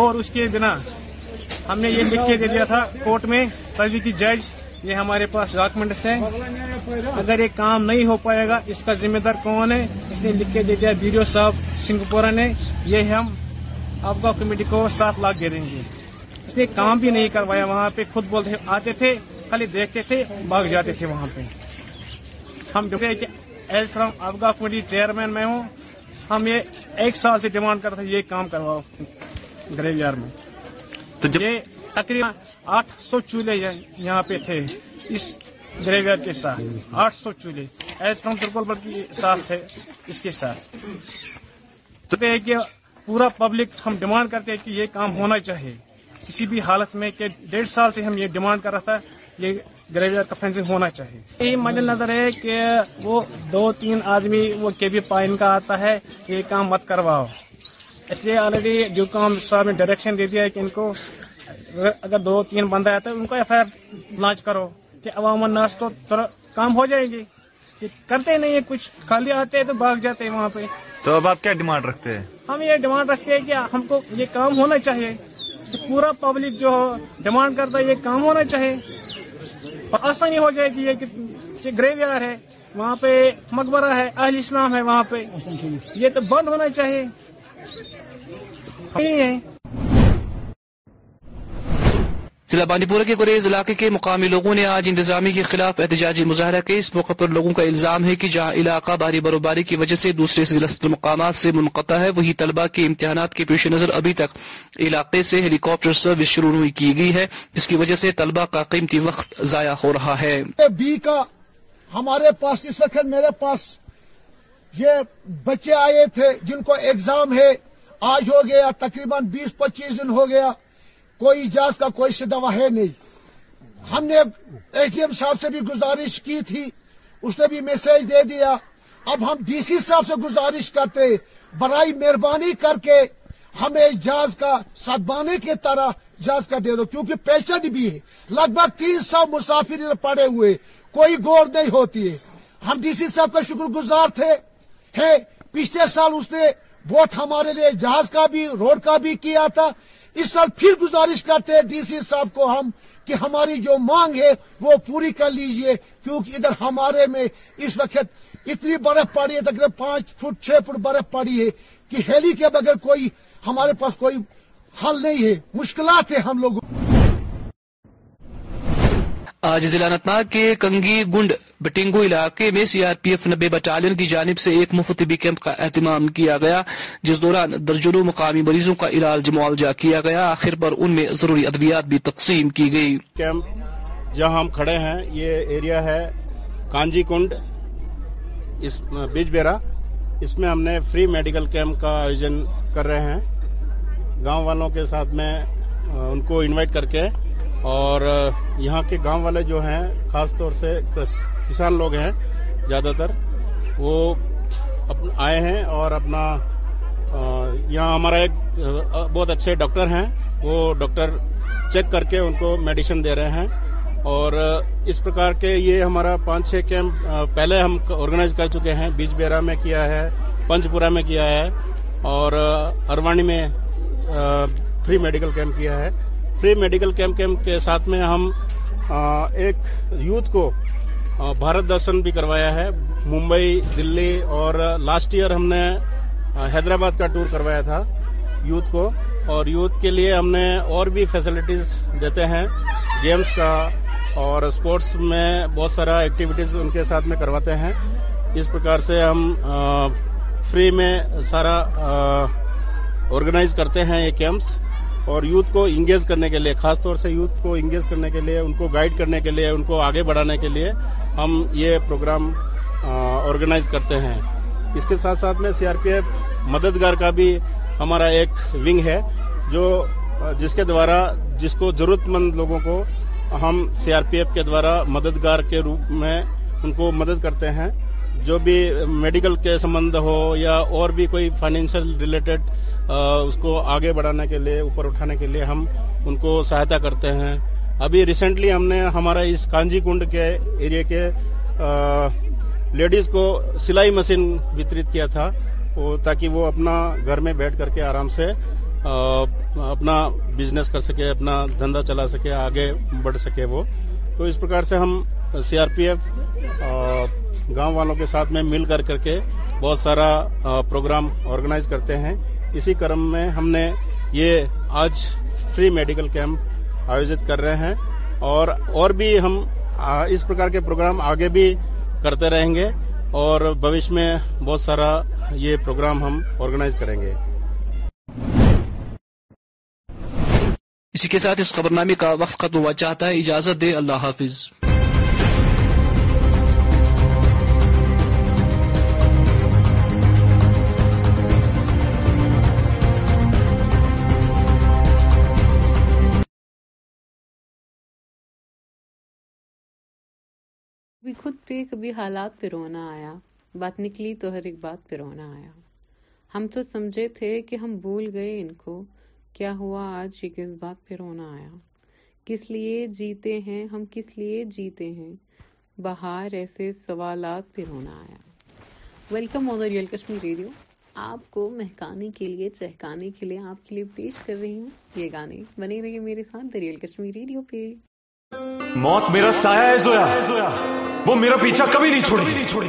Speaker 18: اور اس کے بنا ہم نے یہ لکھ کے دے دیا تھا کورٹ میں تازی کی جج یہ ہمارے پاس ڈاکومنٹس ہیں اگر یہ کام نہیں ہو پائے گا اس کا ذمہ دار کون ہے اس نے لکھ کے دے دیا بی او صاحب سنگپور نے یہ ہم آپ کا کمیٹی کو سات لاکھ دے دیں گے اس نے کام بھی نہیں کروایا وہاں پہ خود بولتے آتے تھے خالی دیکھتے تھے بھاگ جاتے تھے وہاں پہ ہم کہ ایز آپ کا کمیٹی چیئرمین میں ہوں ہم یہ ایک سال سے ڈیمانڈ کرتے یہ کام کرواؤ یار میں یہ تقریباً آٹھ سو چولہے یہاں پہ تھے اس گریویئر کے ساتھ آٹھ سو چولہے ایز ساتھ ہے اس کے ساتھ پورا پبلک ہم ڈیمانڈ کرتے ہیں کہ یہ کام ہونا چاہیے کسی بھی حالت میں کہ ڈیڑھ سال سے ہم یہ ڈیمانڈ کر رہا تھا یہ گریویئر کا فینسنگ ہونا چاہیے مد نظر ہے کہ وہ دو تین آدمی وہ کے بی پائن کا آتا ہے کہ یہ کام مت کرواؤ اس لیے آلریڈی ڈیو کام صاحب نے ڈائریکشن دے دیا ہے کہ ان کو اگر دو تین بندہ آتا ہے ان کو ایف آئی آر لانچ کرو کہ عوام الناس کو تھوڑا کام ہو جائے گی کرتے نہیں ہیں کچھ خالی آتے ہیں تو بھاگ جاتے ہیں وہاں پہ
Speaker 11: تو
Speaker 18: اب آپ کیا
Speaker 11: ڈیمانڈ
Speaker 18: رکھتے ہیں ہم یہ ڈیمانڈ رکھتے ہیں کہ ہم کو یہ کام ہونا چاہیے پورا پبلک جو ڈیمانڈ کرتا ہے یہ کام ہونا چاہیے اور آسانی ہو جائے گی یہ گریو یار ہے وہاں پہ مقبرہ ہے اہل اسلام ہے وہاں پہ یہ تو بند ہونا چاہیے
Speaker 11: ضلع بانڈی پورہ کے گریز علاقے کے مقامی لوگوں نے آج انتظامیہ کے خلاف احتجاجی مظاہرہ کے اس موقع پر لوگوں کا الزام ہے کہ جہاں علاقہ بھاری بروباری کی وجہ سے دوسرے ضلع مقامات سے منقطع ہے وہی طلبہ کے امتحانات کے پیش نظر ابھی تک علاقے سے ہیلی کاپٹر سروس شروع نہیں کی گئی ہے جس کی وجہ سے طلبہ
Speaker 19: کا
Speaker 11: قیمتی وقت ضائع ہو رہا ہے بی کا ہمارے پاس اس
Speaker 19: وقت میرے پاس یہ بچے آئے تھے جن کو ایگزام ہے آج ہو گیا تقریباً بیس پچیس دن ہو گیا کوئی اجاز کا کوئی سدوا ہے نہیں ہم نے اے ٹی ایم صاحب سے بھی گزارش کی تھی اس نے بھی میسج دے دیا اب ہم ڈی سی صاحب سے گزارش کرتے برائے مہربانی کر کے ہمیں اجاز کا سدبانے کی طرح جاز کا دے دو کیونکہ پیشنٹ بھی ہے لگ بھگ تین سو مسافر پڑے ہوئے کوئی غور نہیں ہوتی ہے ہم ڈی سی صاحب کا شکر گزار تھے پچھلے سال اس نے ووٹ ہمارے لیے جہاز کا بھی روڈ کا بھی کیا تھا اس سال پھر گزارش کرتے ہیں ڈی سی صاحب کو ہم کہ ہماری جو مانگ ہے وہ پوری کر لیجئے کیونکہ ادھر ہمارے میں اس وقت اتنی برف پڑی ہے تقریباً پانچ فٹ چھ فٹ برف پڑی ہے کہ ہیلی کے بغیر کوئی ہمارے پاس کوئی حل نہیں ہے مشکلات ہیں ہم لوگوں
Speaker 11: آج ضلع انتناگ کے کنگی گنڈ بٹنگو علاقے میں سی آر پی ایف نبے بٹالین کی جانب سے ایک مفت کیمپ کا اہتمام کیا گیا جس دوران درجنوں مقامی مریضوں کا علاج معالجہ کیا گیا آخر پر ان میں ضروری ادویات بھی تقسیم کی گئی
Speaker 20: کیمپ جہاں ہم کھڑے ہیں یہ ایریا ہے کانجی کنڈ بیج بیرا اس میں ہم نے فری میڈیکل کیمپ کا آیوجن کر رہے ہیں گاؤں والوں کے ساتھ میں ان کو انوائٹ کر کے اور یہاں کے گاؤں والے جو ہیں خاص طور سے کسان لوگ ہیں زیادہ تر وہ آئے ہیں اور اپنا یہاں ہمارا ایک بہت اچھے ڈاکٹر ہیں وہ ڈاکٹر چیک کر کے ان کو میڈیسن دے رہے ہیں اور اس پرکار کے یہ ہمارا پانچ چھ کیمپ پہلے ہم آرگنائز کر چکے ہیں بیچ بیرا میں کیا ہے پنچ پورا میں کیا ہے اور اروانی میں فری میڈیکل کیمپ کیا ہے فری میڈیکل کیمپ کیمپ کے ساتھ میں ہم ایک یوتھ کو بھارت درشن بھی کروایا ہے ممبئی دلی اور لاسٹ ایئر ہم نے حیدرآباد کا ٹور کروایا تھا یوتھ کو اور یوتھ کے لیے ہم نے اور بھی فیسلٹیز دیتے ہیں گیمز کا اور اسپورٹس میں بہت سارا ایکٹیویٹیز ان کے ساتھ میں کرواتے ہیں اس پرکار سے ہم فری میں سارا آرگنائز کرتے ہیں یہ کیمپس اور یوتھ کو انگیز کرنے کے لیے خاص طور سے یوتھ کو انگیج کرنے کے لیے ان کو گائیڈ کرنے کے لیے ان کو آگے بڑھانے کے لیے ہم یہ پروگرام آرگنائز کرتے ہیں اس کے ساتھ ساتھ میں سی آر پی ایف مددگار کا بھی ہمارا ایک ونگ ہے جو جس کے دوارا جس کو ضرورت مند لوگوں کو ہم سی آر پی ایف کے دوارا مددگار کے روپ میں ان کو مدد کرتے ہیں جو بھی میڈیکل کے سمبند ہو یا اور بھی کوئی فائنینشیل ریلیٹڈ اس کو آگے بڑھانے کے لیے اوپر اٹھانے کے لیے ہم ان کو سہایتا کرتے ہیں ابھی ریسنٹلی ہم نے ہمارا اس کانجی کنڈ کے ایریے کے لیڈیز کو سلائی مشین وترت کیا تھا وہ تاکہ وہ اپنا گھر میں بیٹھ کر کے آرام سے اپنا بزنس کر سکے اپنا دھندا چلا سکے آگے بڑھ سکے وہ تو اس پرکار سے ہم سی آر پی ایف گاؤں والوں کے ساتھ میں مل کر کر کے بہت سارا پروگرام آرگنائز کرتے ہیں اسی کرم میں ہم نے یہ آج فری میڈیکل کیمپ آیوجت کر رہے ہیں اور اور بھی ہم اس پرکار کے پروگرام آگے بھی کرتے رہیں گے اور بھوش میں بہت سارا یہ پروگرام ہم آرگنائز کریں گے
Speaker 11: اسی کے ساتھ اس خبرنامے کا وقت ختم ہوا چاہتا ہے اجازت دے اللہ حافظ
Speaker 21: کبھی خود پہ کبھی حالات پہ رونا آیا بات نکلی تو ہر ایک بات پہ رونا آیا ہم تو سمجھے تھے کہ ہم بول گئے ان کو کیا ہوا آج یہ کس بات پہ رونا آیا کس لیے جیتے ہیں ہم کس لیے جیتے ہیں بہار ایسے سوالات پہ رونا آیا welcome on the Kashmir radio آپ کو مہکانے کے لیے چہکانے کے لیے آپ کے لیے پیش کر رہی ہوں یہ گانے بنے رہیے میرے ساتھ دا ریئل کشمیر ریڈیو پہ
Speaker 22: موت میرا سایہ ہے زویا وہ میرا پیچھا کبھی نہیں چھوڑی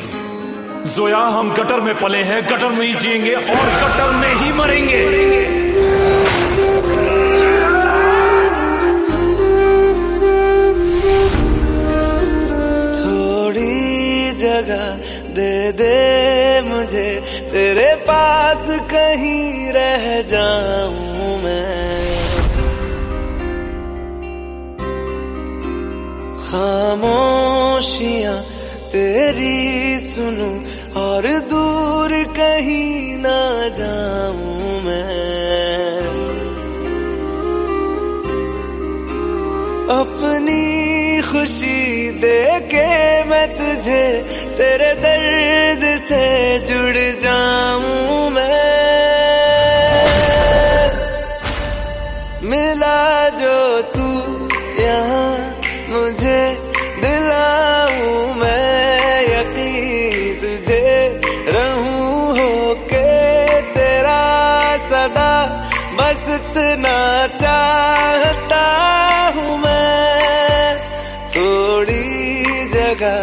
Speaker 22: زویا ہم گٹر میں پلے ہیں گٹر میں ہی جیئیں گے اور گٹر میں ہی مریں گے
Speaker 23: تھوڑی جگہ مجھے تیرے پاس کہیں رہ جاؤں خاموشیاں تیری سنوں اور دور کہیں نہ جاؤں میں اپنی خوشی دے کے میں تجھے تیرے در اتنا چاہتا ہوں میں تھوڑی جگہ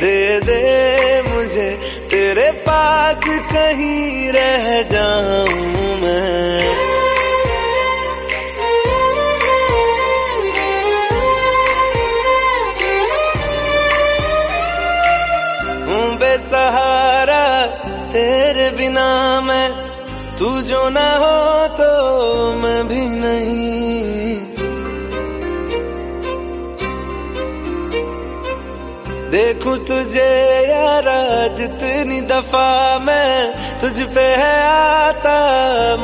Speaker 23: دے دے مجھے تیرے پاس کہیں رہ جاؤں میں سہارا تیرے بنا میں تو جو نہ ہو دیکھوں تجھے یارا جتنی دفعہ میں تجھ پہ ہے آتا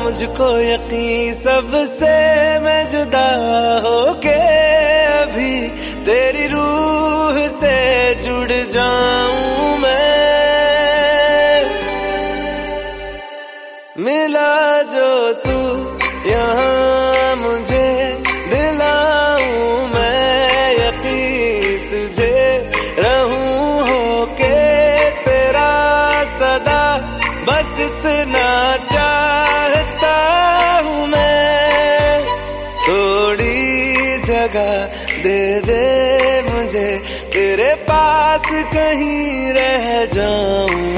Speaker 23: مجھ کو یقین سب سے میں جدا ہو کے ابھی تیری روح سے جڑ جاؤں کہیں رہ جاؤں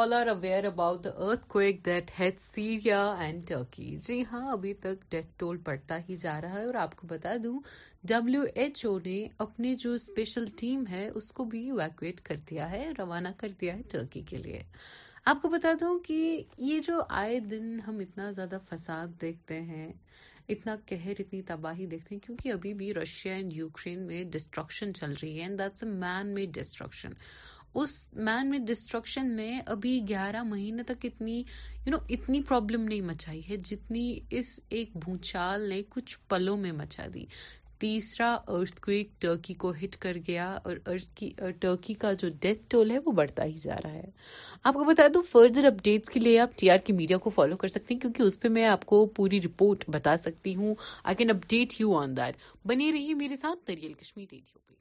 Speaker 24: all are aware about the earthquake that Syria and Turkey جی ہاں ابھی تک ڈیتھ ٹول پڑتا ہی جا رہا ہے اور آپ کو بتا دوں ڈبلو ایچ او نے اپنی جو اسپیشل ٹیم ہے اس کو بھی ایویکویٹ کر دیا ہے روانہ کر دیا ہے ٹرکی کے لیے آپ کو بتا دوں کہ یہ جو آئے دن ہم اتنا زیادہ فساد دیکھتے ہیں اتنا قہر اتنی تباہی دیکھتے ہیں کیونکہ ابھی بھی رشیا اینڈ یوکرین میں ڈسٹرکشن چل رہی ہے and that's a man made destruction اس مین میں ڈسٹرکشن میں ابھی گیارہ مہینے تک اتنی یو نو اتنی پرابلم نہیں مچائی ہے جتنی اس ایک بھونچال نے کچھ پلوں میں مچا دی تیسرا ارتھ کوئک ٹرکی کو ہٹ کر گیا اور ارتھ کی ٹرکی کا جو ڈیتھ ٹول ہے وہ بڑھتا ہی جا رہا ہے آپ کو بتا دو فردر اپڈیٹس کے لیے آپ ٹی آر کی میڈیا کو فالو کر سکتے ہیں کیونکہ اس پہ میں آپ کو پوری رپورٹ بتا سکتی ہوں I can update you on that دن رہیے میرے ساتھ دریال کشمیر ریڈیو پہ